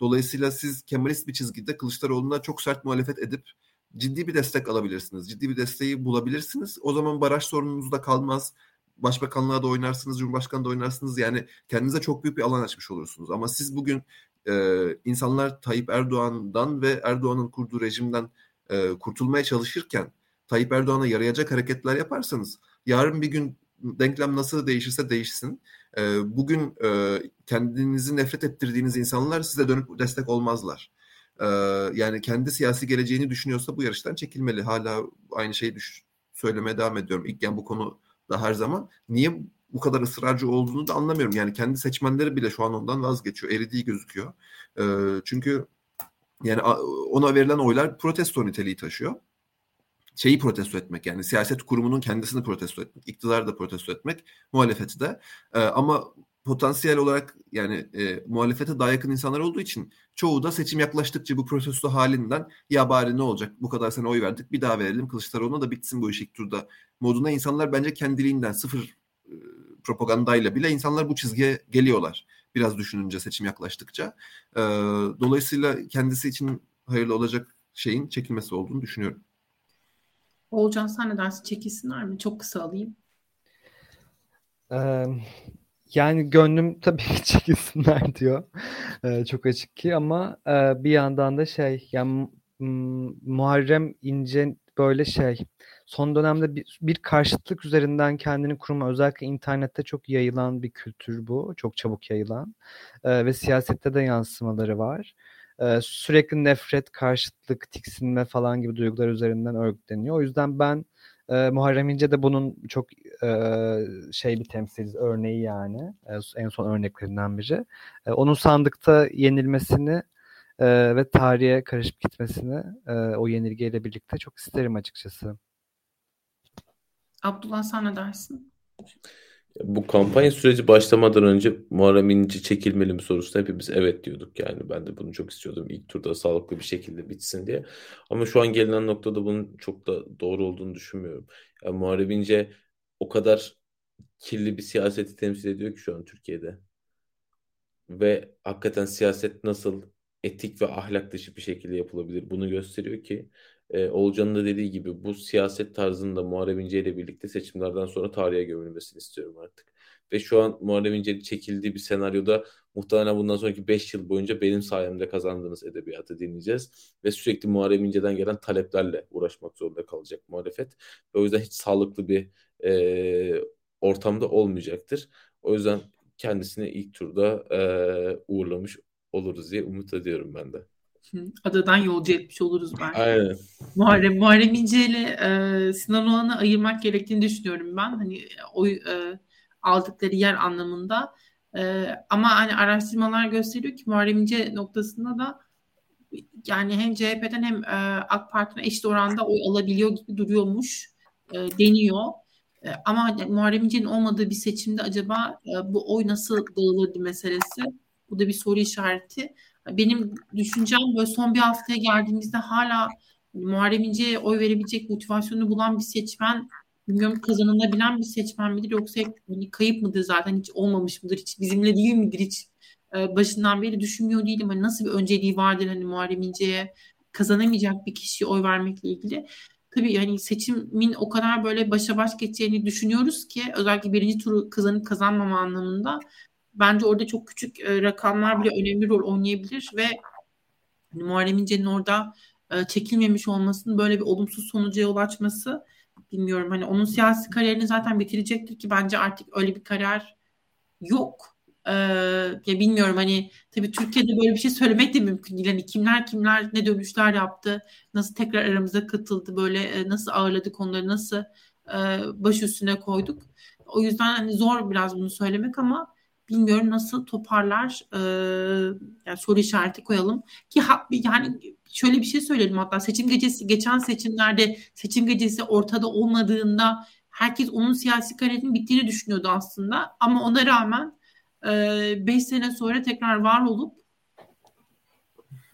Dolayısıyla siz Kemalist bir çizgide Kılıçdaroğlu'na çok sert muhalefet edip ciddi bir destek alabilirsiniz. Ciddi bir desteği bulabilirsiniz. O zaman baraj sorununuz da kalmaz. Başbakanlığa da oynarsınız, Cumhurbaşkanı da oynarsınız. Yani kendinize çok büyük bir alan açmış olursunuz. Ama siz bugün e, insanlar Tayyip Erdoğan'dan ve Erdoğan'ın kurduğu rejimden e, kurtulmaya çalışırken Tayyip Erdoğan'a yarayacak hareketler yaparsanız yarın bir gün denklem nasıl değişirse değişsin. E, bugün e, kendinizi nefret ettirdiğiniz insanlar size dönüp destek olmazlar. E, yani kendi siyasi geleceğini düşünüyorsa bu yarıştan çekilmeli. Hala aynı şeyi düş söylemeye devam ediyorum. İlk yani bu konu da her zaman. Niye bu kadar ısrarcı olduğunu da anlamıyorum. Yani kendi seçmenleri bile şu an ondan vazgeçiyor. Eridiği gözüküyor. E, çünkü yani ona verilen oylar protesto niteliği taşıyor şeyi protesto etmek yani siyaset kurumunun kendisini protesto etmek, iktidarı da protesto etmek, muhalefeti de. E, ama potansiyel olarak yani e, muhalefete daha yakın insanlar olduğu için çoğu da seçim yaklaştıkça bu protesto halinden ya bari ne olacak bu kadar sene oy verdik bir daha verelim Kılıçdaroğlu'na da bitsin bu iş ilk turda moduna insanlar bence kendiliğinden sıfır e, propagandayla bile insanlar bu çizgiye geliyorlar. Biraz düşününce seçim yaklaştıkça. E, dolayısıyla kendisi için hayırlı olacak şeyin çekilmesi olduğunu düşünüyorum. Olcan sen ne dersin? Çekilsinler mi? Çok kısa alayım. Ee, yani gönlüm tabii ki çekilsinler diyor. Ee, çok açık ki ama e, bir yandan da şey yani Muharrem İnce böyle şey son dönemde bir, bir karşıtlık üzerinden kendini kurma özellikle internette çok yayılan bir kültür bu. Çok çabuk yayılan ee, ve siyasette de yansımaları var e, sürekli nefret, karşıtlık, tiksinme falan gibi duygular üzerinden örgütleniyor. O yüzden ben e, Muharrem İnce de bunun çok e, şey bir temsil örneği yani. E, en son örneklerinden biri. E, onun sandıkta yenilmesini e, ve tarihe karışıp gitmesini e, o yenilgiyle birlikte çok isterim açıkçası. Abdullah sen ne dersin? Bu kampanya süreci başlamadan önce Muharrem İnce çekilmeli mi sorusuna hepimiz evet diyorduk yani. Ben de bunu çok istiyordum ilk turda sağlıklı bir şekilde bitsin diye. Ama şu an gelinen noktada bunun çok da doğru olduğunu düşünmüyorum. Yani Muharrem İnce o kadar kirli bir siyaseti temsil ediyor ki şu an Türkiye'de. Ve hakikaten siyaset nasıl etik ve ahlak dışı bir şekilde yapılabilir bunu gösteriyor ki e, Olcan'ın da dediği gibi bu siyaset tarzında Muharrem İnce ile birlikte seçimlerden sonra tarihe gömülmesini istiyorum artık. Ve şu an Muharrem İnce'nin çekildiği bir senaryoda muhtemelen bundan sonraki 5 yıl boyunca benim sayemde kazandığınız edebiyatı dinleyeceğiz. Ve sürekli Muharrem İnce'den gelen taleplerle uğraşmak zorunda kalacak muhalefet. Ve o yüzden hiç sağlıklı bir e, ortamda olmayacaktır. O yüzden kendisini ilk turda e, uğurlamış oluruz diye umut ediyorum ben de. Adadan yolcu etmiş oluruz ben. Aynen. Muharrem, Muharrem İnce ile e, Sinan Oğan'ı ayırmak gerektiğini düşünüyorum ben. Hani oy e, aldıkları yer anlamında. E, ama hani araştırmalar gösteriyor ki Muharrem İnce noktasında da yani hem CHP'den hem e, AK Parti'den eşit oranda oy alabiliyor gibi duruyormuş e, deniyor. E, ama hani Muharrem İnce'nin olmadığı bir seçimde acaba e, bu oy nasıl dağılırdı meselesi. Bu da bir soru işareti. Benim düşüncem böyle son bir haftaya geldiğimizde hala Muharrem İnce'ye oy verebilecek motivasyonu bulan bir seçmen bilmiyorum kazanılabilen bir seçmen midir yoksa hani kayıp mıdır zaten hiç olmamış mıdır hiç bizimle değil midir hiç e, başından beri düşünmüyor değilim. Hani nasıl bir önceliği vardır hani Muharrem İnce'ye kazanamayacak bir kişiye oy vermekle ilgili. Tabii hani seçimin o kadar böyle başa baş geçeceğini düşünüyoruz ki özellikle birinci turu kazanıp kazanmama anlamında bence orada çok küçük e, rakamlar bile önemli rol oynayabilir ve hani, Muharrem İnce'nin orada e, çekilmemiş olmasının böyle bir olumsuz sonuca yol açması bilmiyorum hani onun siyasi kariyerini zaten bitirecektir ki bence artık öyle bir kariyer yok. Ee, ya bilmiyorum hani tabii Türkiye'de böyle bir şey söylemek de mümkün değil. Hani kimler kimler ne dönüşler yaptı, nasıl tekrar aramıza katıldı, böyle e, nasıl ağırladık onları, nasıl e, baş üstüne koyduk. O yüzden hani zor biraz bunu söylemek ama bilmiyorum nasıl toparlar e, yani soru işareti koyalım ki ha, yani şöyle bir şey söyledim hatta seçim gecesi geçen seçimlerde seçim gecesi ortada olmadığında herkes onun siyasi kariyerinin bittiğini düşünüyordu aslında ama ona rağmen 5 e, sene sonra tekrar var olup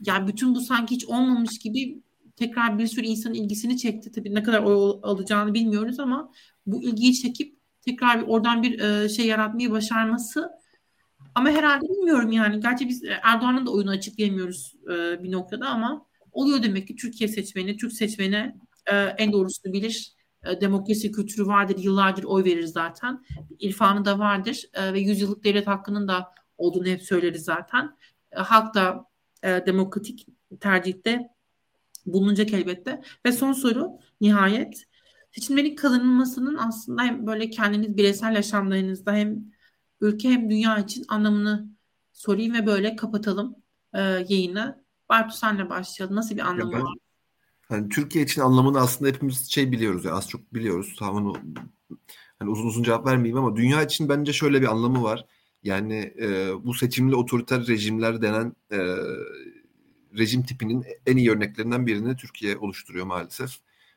yani bütün bu sanki hiç olmamış gibi tekrar bir sürü insanın ilgisini çekti. Tabii ne kadar oy alacağını bilmiyoruz ama bu ilgiyi çekip tekrar bir oradan bir e, şey yaratmayı başarması ama herhalde bilmiyorum yani. Gerçi biz e, Erdoğan'ın da oyunu açıklayamıyoruz e, bir noktada ama oluyor demek ki Türkiye seçmeni, Türk seçmeni e, en doğrusunu bilir. E, demokrasi kültürü vardır, yıllardır oy verir zaten. İrfanı da vardır e, ve yüzyıllık devlet hakkının da olduğunu hep söyleriz zaten. E, halk da e, demokratik tercihte bulunacak elbette. Ve son soru nihayet seçimlerin kazanılmasının aslında hem böyle kendiniz bireysel yaşamlarınızda hem ülke hem dünya için anlamını sorayım ve böyle kapatalım e, yayını. Bartu senle başlayalım. Nasıl bir anlamı ben, var? Hani Türkiye için anlamını aslında hepimiz şey biliyoruz ya az çok biliyoruz. Tamam hani uzun uzun cevap vermeyeyim ama dünya için bence şöyle bir anlamı var. Yani e, bu seçimli otoriter rejimler denen e, rejim tipinin en iyi örneklerinden birini Türkiye oluşturuyor maalesef.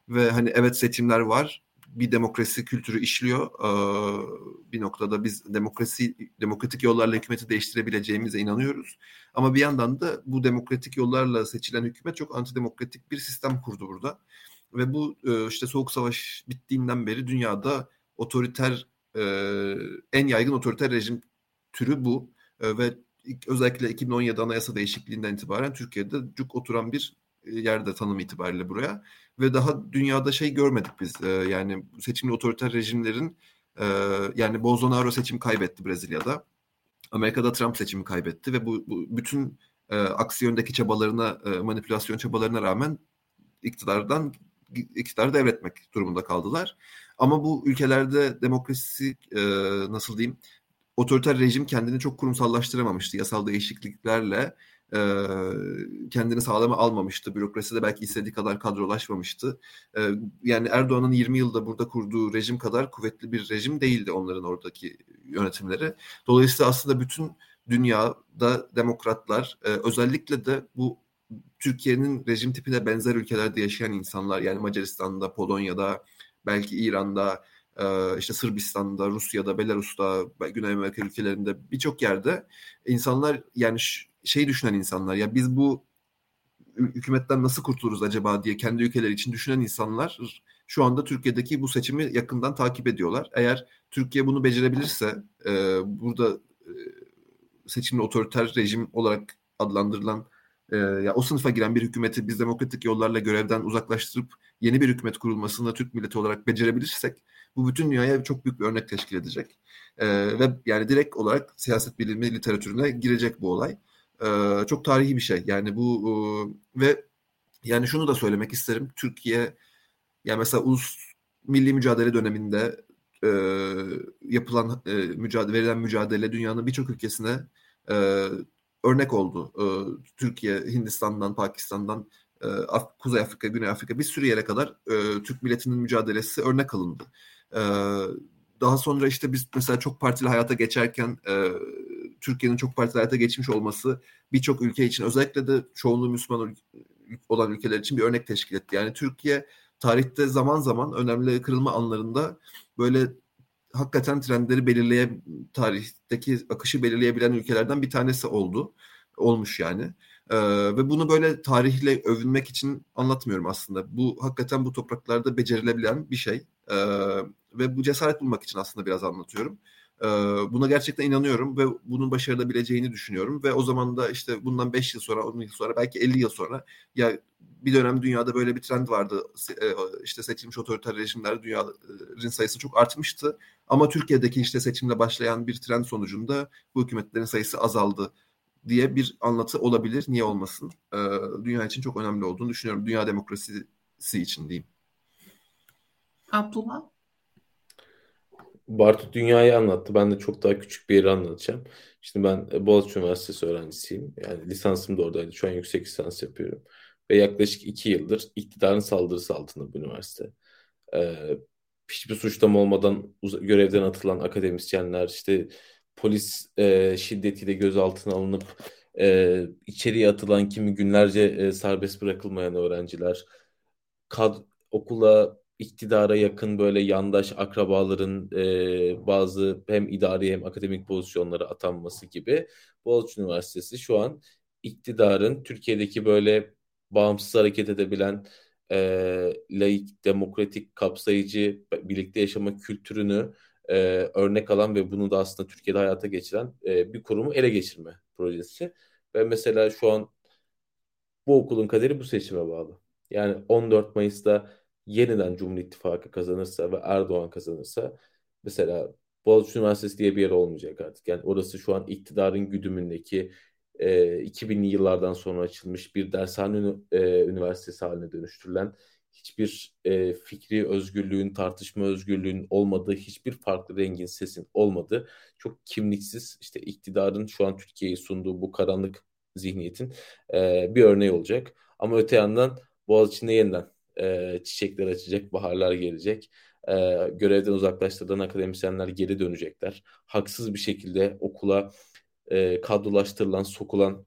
Ve hani evet seçimler var bir demokrasi kültürü işliyor. Ee, bir noktada biz demokrasi demokratik yollarla hükümeti değiştirebileceğimize inanıyoruz. Ama bir yandan da bu demokratik yollarla seçilen hükümet çok antidemokratik bir sistem kurdu burada. Ve bu e, işte soğuk savaş bittiğinden beri dünyada otoriter e, en yaygın otoriter rejim türü bu. E, ve özellikle 2017 anayasa değişikliğinden itibaren Türkiye'de cuk oturan bir yerde tanım itibariyle buraya ve daha dünyada şey görmedik biz e, yani seçimli otoriter rejimlerin e, yani Bolsonaro seçim kaybetti Brezilya'da Amerika'da Trump seçimi kaybetti ve bu, bu bütün e, aksi yöndeki çabalarına e, manipülasyon çabalarına rağmen iktidardan iktidarı devretmek durumunda kaldılar. Ama bu ülkelerde demokrasi e, nasıl diyeyim otoriter rejim kendini çok kurumsallaştıramamıştı. Yasal değişikliklerle e, kendini sağlama almamıştı. Bürokrasi de belki istediği kadar kadrolaşmamıştı. E, yani Erdoğan'ın 20 yılda burada kurduğu rejim kadar kuvvetli bir rejim değildi onların oradaki yönetimleri. Dolayısıyla aslında bütün dünyada demokratlar e, özellikle de bu Türkiye'nin rejim tipine benzer ülkelerde yaşayan insanlar yani Macaristan'da, Polonya'da, belki İran'da, işte Sırbistan'da, Rusya'da, Belarus'ta, Güney Amerika ülkelerinde birçok yerde insanlar yani şey düşünen insanlar ya biz bu hükümetten nasıl kurtuluruz acaba diye kendi ülkeleri için düşünen insanlar şu anda Türkiye'deki bu seçimi yakından takip ediyorlar. Eğer Türkiye bunu becerebilirse e, burada e, seçimli otoriter rejim olarak adlandırılan e, ya o sınıfa giren bir hükümeti biz demokratik yollarla görevden uzaklaştırıp yeni bir hükümet kurulmasını Türk milleti olarak becerebilirsek bu bütün dünyaya çok büyük bir örnek teşkil edecek. E, ve yani direkt olarak siyaset bilimi literatürüne girecek bu olay. Çok tarihi bir şey. Yani bu ve yani şunu da söylemek isterim. Türkiye yani mesela ulus milli mücadele döneminde e, yapılan e, mücadele verilen mücadele dünyanın birçok ülkesine e, örnek oldu. E, Türkiye, Hindistan'dan, Pakistan'dan, e, Af Kuzey Afrika, Güney Afrika bir sürü yere kadar e, Türk milletinin mücadelesi örnek alındı. E, daha sonra işte biz mesela çok partili hayata geçerken e, Türkiye'nin çok partili hayata geçmiş olması birçok ülke için özellikle de çoğunluğu Müslüman olan ülkeler için bir örnek teşkil etti. Yani Türkiye tarihte zaman zaman önemli kırılma anlarında böyle hakikaten trendleri belirleye tarihteki akışı belirleyebilen ülkelerden bir tanesi oldu. Olmuş yani. Ee, ve bunu böyle tarihle övünmek için anlatmıyorum aslında. Bu hakikaten bu topraklarda becerilebilen bir şey. Ee, ve bu cesaret bulmak için aslında biraz anlatıyorum. Buna gerçekten inanıyorum ve bunun başarılabileceğini düşünüyorum. Ve o zaman da işte bundan 5 yıl sonra, 10 yıl sonra, belki 50 yıl sonra ya bir dönem dünyada böyle bir trend vardı. İşte seçilmiş otoriter rejimler dünyanın sayısı çok artmıştı. Ama Türkiye'deki işte seçimle başlayan bir trend sonucunda bu hükümetlerin sayısı azaldı diye bir anlatı olabilir. Niye olmasın? Dünya için çok önemli olduğunu düşünüyorum. Dünya demokrasisi için diyeyim. Abdullah? Bartu dünyayı anlattı. Ben de çok daha küçük bir yeri anlatacağım. Şimdi ben Boğaziçi Üniversitesi öğrencisiyim. Yani lisansım da oradaydı. Şu an yüksek lisans yapıyorum. Ve yaklaşık iki yıldır iktidarın saldırısı altında bu üniversite. Ee, hiçbir suçlama olmadan görevden atılan akademisyenler, işte polis e, şiddetiyle gözaltına alınıp e, içeriye atılan kimi günlerce e, serbest bırakılmayan öğrenciler, kad okula iktidara yakın böyle yandaş akrabaların e, bazı hem idari hem akademik pozisyonlara atanması gibi Boğaziçi Üniversitesi şu an iktidarın Türkiye'deki böyle bağımsız hareket edebilen e, laik, demokratik, kapsayıcı, birlikte yaşama kültürünü e, örnek alan ve bunu da aslında Türkiye'de hayata geçiren e, bir kurumu ele geçirme projesi. Ve mesela şu an bu okulun kaderi bu seçime bağlı. Yani 14 Mayıs'ta yeniden Cumhur İttifakı kazanırsa ve Erdoğan kazanırsa mesela Boğaziçi Üniversitesi diye bir yer olmayacak artık. Yani orası şu an iktidarın güdümündeki e, 2000'li yıllardan sonra açılmış bir dershane e, üniversitesi haline dönüştürülen hiçbir e, fikri özgürlüğün, tartışma özgürlüğün olmadığı, hiçbir farklı rengin, sesin olmadığı çok kimliksiz işte iktidarın şu an Türkiye'yi sunduğu bu karanlık zihniyetin e, bir örneği olacak. Ama öte yandan Boğaziçi'nde yeniden e, çiçekler açacak, baharlar gelecek. E, görevden uzaklaştırılan akademisyenler geri dönecekler. Haksız bir şekilde okula e, kadrolaştırılan, sokulan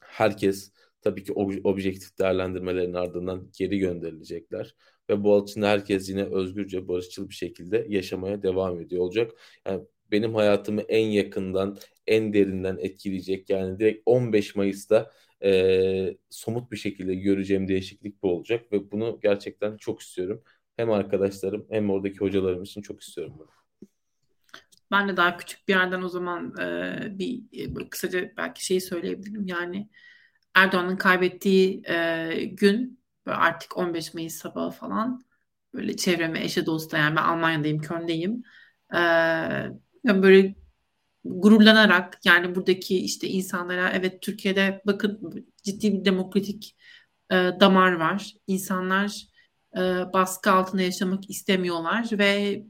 herkes tabii ki ob- objektif değerlendirmelerin ardından geri gönderilecekler. Ve Boğaziçi'nde herkes yine özgürce, barışçıl bir şekilde yaşamaya devam ediyor olacak. Yani benim hayatımı en yakından, en derinden etkileyecek. Yani direkt 15 Mayıs'ta e, somut bir şekilde göreceğim değişiklik bu olacak. Ve bunu gerçekten çok istiyorum. Hem arkadaşlarım hem oradaki hocalarım için çok istiyorum bunu. Ben de daha küçük bir yerden o zaman e, bir e, kısaca belki şeyi söyleyebilirim. Yani Erdoğan'ın kaybettiği e, gün artık 15 Mayıs sabahı falan böyle çevreme, eşe dosta yani ben Almanya'dayım, Köln'deyim. E, böyle gururlanarak yani buradaki işte insanlara evet Türkiye'de bakın ciddi bir demokratik e, damar var. İnsanlar e, baskı altında yaşamak istemiyorlar ve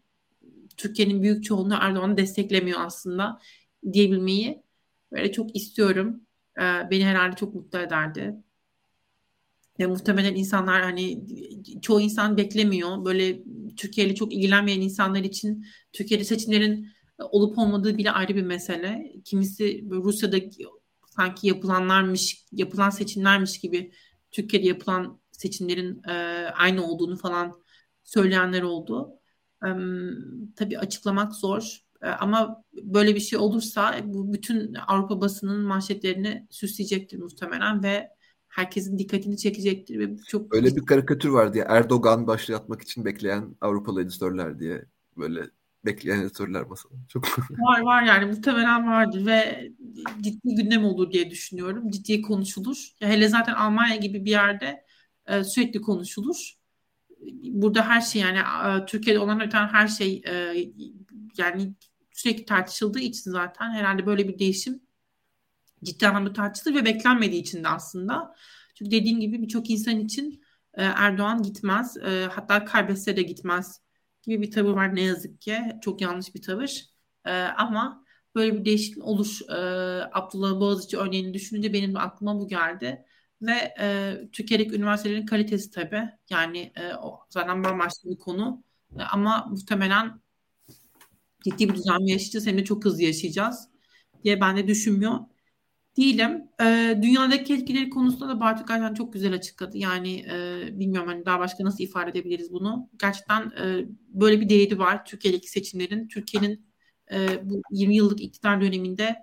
Türkiye'nin büyük çoğunluğu Erdoğan'ı desteklemiyor aslında diyebilmeyi böyle çok istiyorum. Ee, beni herhalde çok mutlu ederdi. Ve muhtemelen insanlar hani çoğu insan beklemiyor. Böyle Türkiye ile çok ilgilenmeyen insanlar için Türkiye'de seçimlerin olup olmadığı bile ayrı bir mesele. Kimisi Rusya'da sanki yapılanlarmış, yapılan seçimlermiş gibi Türkiye'de yapılan seçimlerin e, aynı olduğunu falan söyleyenler oldu. E, tabii açıklamak zor. E, ama böyle bir şey olursa bu bütün Avrupa basının manşetlerini süsleyecektir muhtemelen ve herkesin dikkatini çekecektir ve çok öyle bir karikatür vardı ya Erdoğan başlatmak için bekleyen Avrupalı editörler diye böyle bekleyen editörler masada. Çok var var yani muhtemelen vardır ve ciddi gündem olur diye düşünüyorum. Ciddi konuşulur. Hele zaten Almanya gibi bir yerde e, sürekli konuşulur. Burada her şey yani Türkiye'de olan öten her şey e, yani sürekli tartışıldığı için zaten herhalde böyle bir değişim ciddi anlamda tartışılır ve beklenmediği için de aslında. Çünkü dediğim gibi birçok insan için e, Erdoğan gitmez. Hatta kaybetse de gitmez gibi bir tavır var ne yazık ki. Çok yanlış bir tavır. E, ama böyle bir değişiklik olur. E, Abdullah Boğaziçi örneğini düşününce benim aklıma bu geldi. Ve e, Türkiye'deki üniversitelerin kalitesi tabii. Yani e, o zaten bambaşka bir konu. E, ama muhtemelen ciddi bir düzenleme yaşayacağız. Hem de çok hızlı yaşayacağız diye ben de düşünmüyor değilim. E, dünyadaki etkileri konusunda da Bartu gerçekten çok güzel açıkladı. Yani e, bilmiyorum hani daha başka nasıl ifade edebiliriz bunu. Gerçekten e, böyle bir değeri var Türkiye'deki seçimlerin. Türkiye'nin e, bu 20 yıllık iktidar döneminde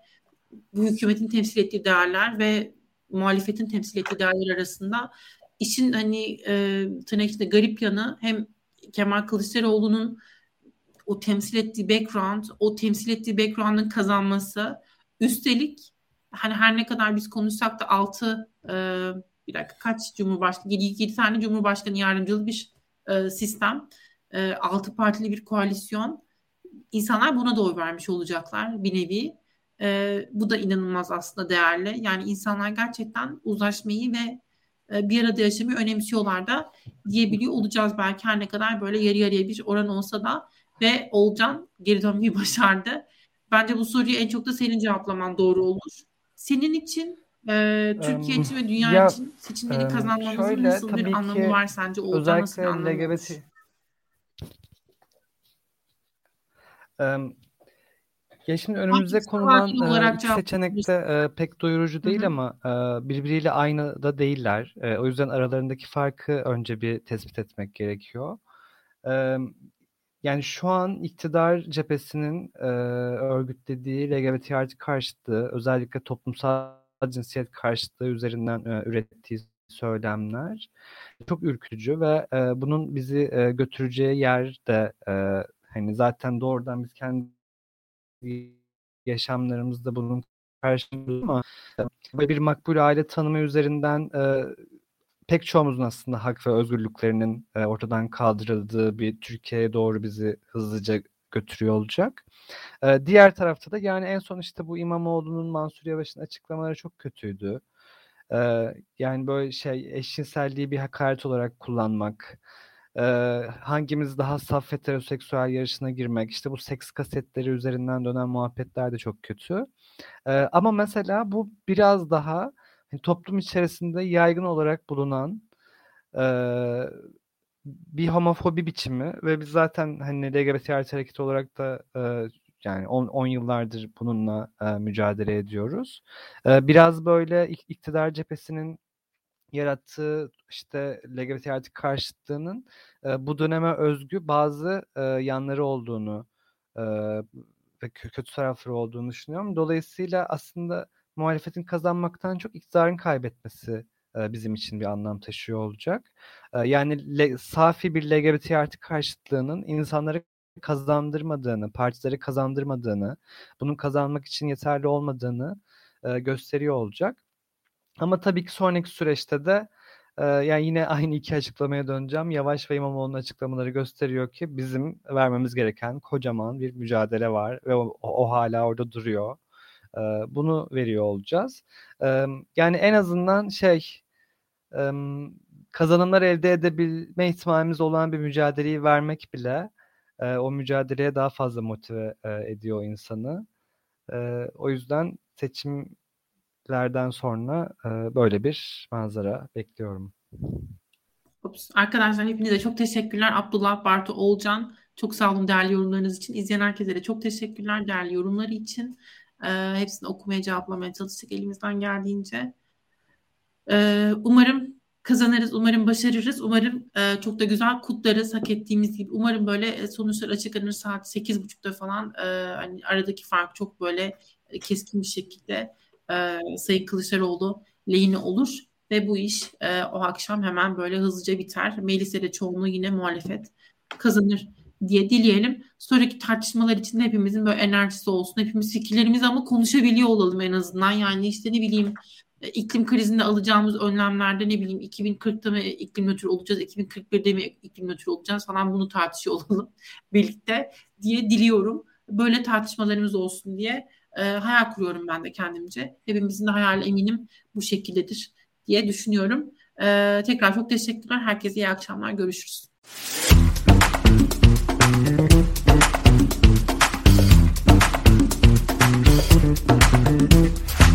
bu hükümetin temsil ettiği değerler ve muhalefetin temsil ettiği değerler arasında işin hani e, tırnak içinde garip yanı hem Kemal Kılıçdaroğlu'nun o temsil ettiği background, o temsil ettiği background'ın kazanması, üstelik hani her ne kadar biz konuşsak da 6 e, bir dakika kaç cumhurbaşkanı 7, 7 tane cumhurbaşkanı yardımcılı bir e, sistem. E, 6 partili bir koalisyon. İnsanlar buna da oy vermiş olacaklar bir nevi. E, bu da inanılmaz aslında değerli. Yani insanlar gerçekten uzlaşmayı ve e, bir arada yaşamayı önemsiyorlar da diyebiliyor olacağız belki her ne kadar böyle yarı yarıya bir oran olsa da ve Olcan geri dönmeyi başardı. Bence bu soruyu en çok da senin cevaplaman doğru olur. Senin için e, Türkiye için ve dünya ya, için seçimleri um, kazanmamızın şöyle, nasıl bir anlamı var sence? Bir anlamı LGBT... Um, ya şimdi önümüze konulan e, iki seçenek de e, pek doyurucu değil Hı-hı. ama e, birbiriyle aynı da değiller. E, o yüzden aralarındaki farkı önce bir tespit etmek gerekiyor. E, yani şu an iktidar cephesinin e, örgütlediği LGBT artı karşıtlığı, özellikle toplumsal cinsiyet karşıtlığı üzerinden e, ürettiği söylemler çok ürkütücü ve e, bunun bizi e, götüreceği yer de e, hani zaten doğrudan biz kendi yaşamlarımızda bunun karşılığında ama bir makbul aile tanımı üzerinden e, pek çoğumuzun aslında hak ve özgürlüklerinin e, ortadan kaldırıldığı bir Türkiye'ye doğru bizi hızlıca götürüyor olacak. E, diğer tarafta da yani en son işte bu İmamoğlu'nun Mansur Yavaş'ın açıklamaları çok kötüydü. E, yani böyle şey eşcinselliği bir hakaret olarak kullanmak, e, hangimiz daha saf heteroseksüel yarışına girmek, işte bu seks kasetleri üzerinden dönen muhabbetler de çok kötü. E, ama mesela bu biraz daha toplum içerisinde yaygın olarak bulunan e, bir homofobi biçimi ve biz zaten hani LGBT hareketi olarak da e, yani 10 yıllardır bununla e, mücadele ediyoruz. E, biraz böyle iktidar cephesinin yarattığı işte LGBT artı karşıtlığının e, bu döneme özgü bazı e, yanları olduğunu e, ve kötü tarafları olduğunu düşünüyorum. Dolayısıyla aslında muhalefetin kazanmaktan çok iktidarın kaybetmesi bizim için bir anlam taşıyor olacak. Yani le, safi bir LGBT artı karşıtlığının insanları kazandırmadığını, partileri kazandırmadığını, bunun kazanmak için yeterli olmadığını gösteriyor olacak. Ama tabii ki sonraki süreçte de yani yine aynı iki açıklamaya döneceğim. Yavaş ve İmamoğlu'nun açıklamaları gösteriyor ki bizim vermemiz gereken kocaman bir mücadele var ve o, o hala orada duruyor bunu veriyor olacağız. Yani en azından şey kazanımlar elde edebilme ihtimalimiz olan bir mücadeleyi vermek bile o mücadeleye daha fazla motive ediyor insanı. O yüzden seçimlerden sonra böyle bir manzara bekliyorum. Ups. Arkadaşlar hepinize çok teşekkürler. Abdullah, Bartu, Olcan çok sağ olun değerli yorumlarınız için. İzleyen herkese de çok teşekkürler değerli yorumları için. E, hepsini okumaya cevaplamaya çalıştık elimizden geldiğince. E, umarım kazanırız, umarım başarırız, umarım e, çok da güzel kutlarız hak ettiğimiz gibi. Umarım böyle sonuçlar açıklanır saat 8.30'da falan e, hani aradaki fark çok böyle keskin bir şekilde e, Sayın Kılıçdaroğlu lehine olur ve bu iş e, o akşam hemen böyle hızlıca biter. Mecliste de çoğunluğu yine muhalefet kazanır diye dileyelim. Sonraki tartışmalar için hepimizin böyle enerjisi olsun. Hepimiz fikirlerimizi ama konuşabiliyor olalım en azından. Yani işte ne bileyim e, iklim krizinde alacağımız önlemlerde ne bileyim 2040'ta mı iklim nötr olacağız, 2041'de mi iklim nötr olacağız falan bunu tartışıyor olalım birlikte diye diliyorum. Böyle tartışmalarımız olsun diye e, hayal kuruyorum ben de kendimce. Hepimizin de hayal eminim bu şekildedir diye düşünüyorum. E, tekrar çok teşekkürler. Herkese iyi akşamlar. Görüşürüz. Mm-hmm.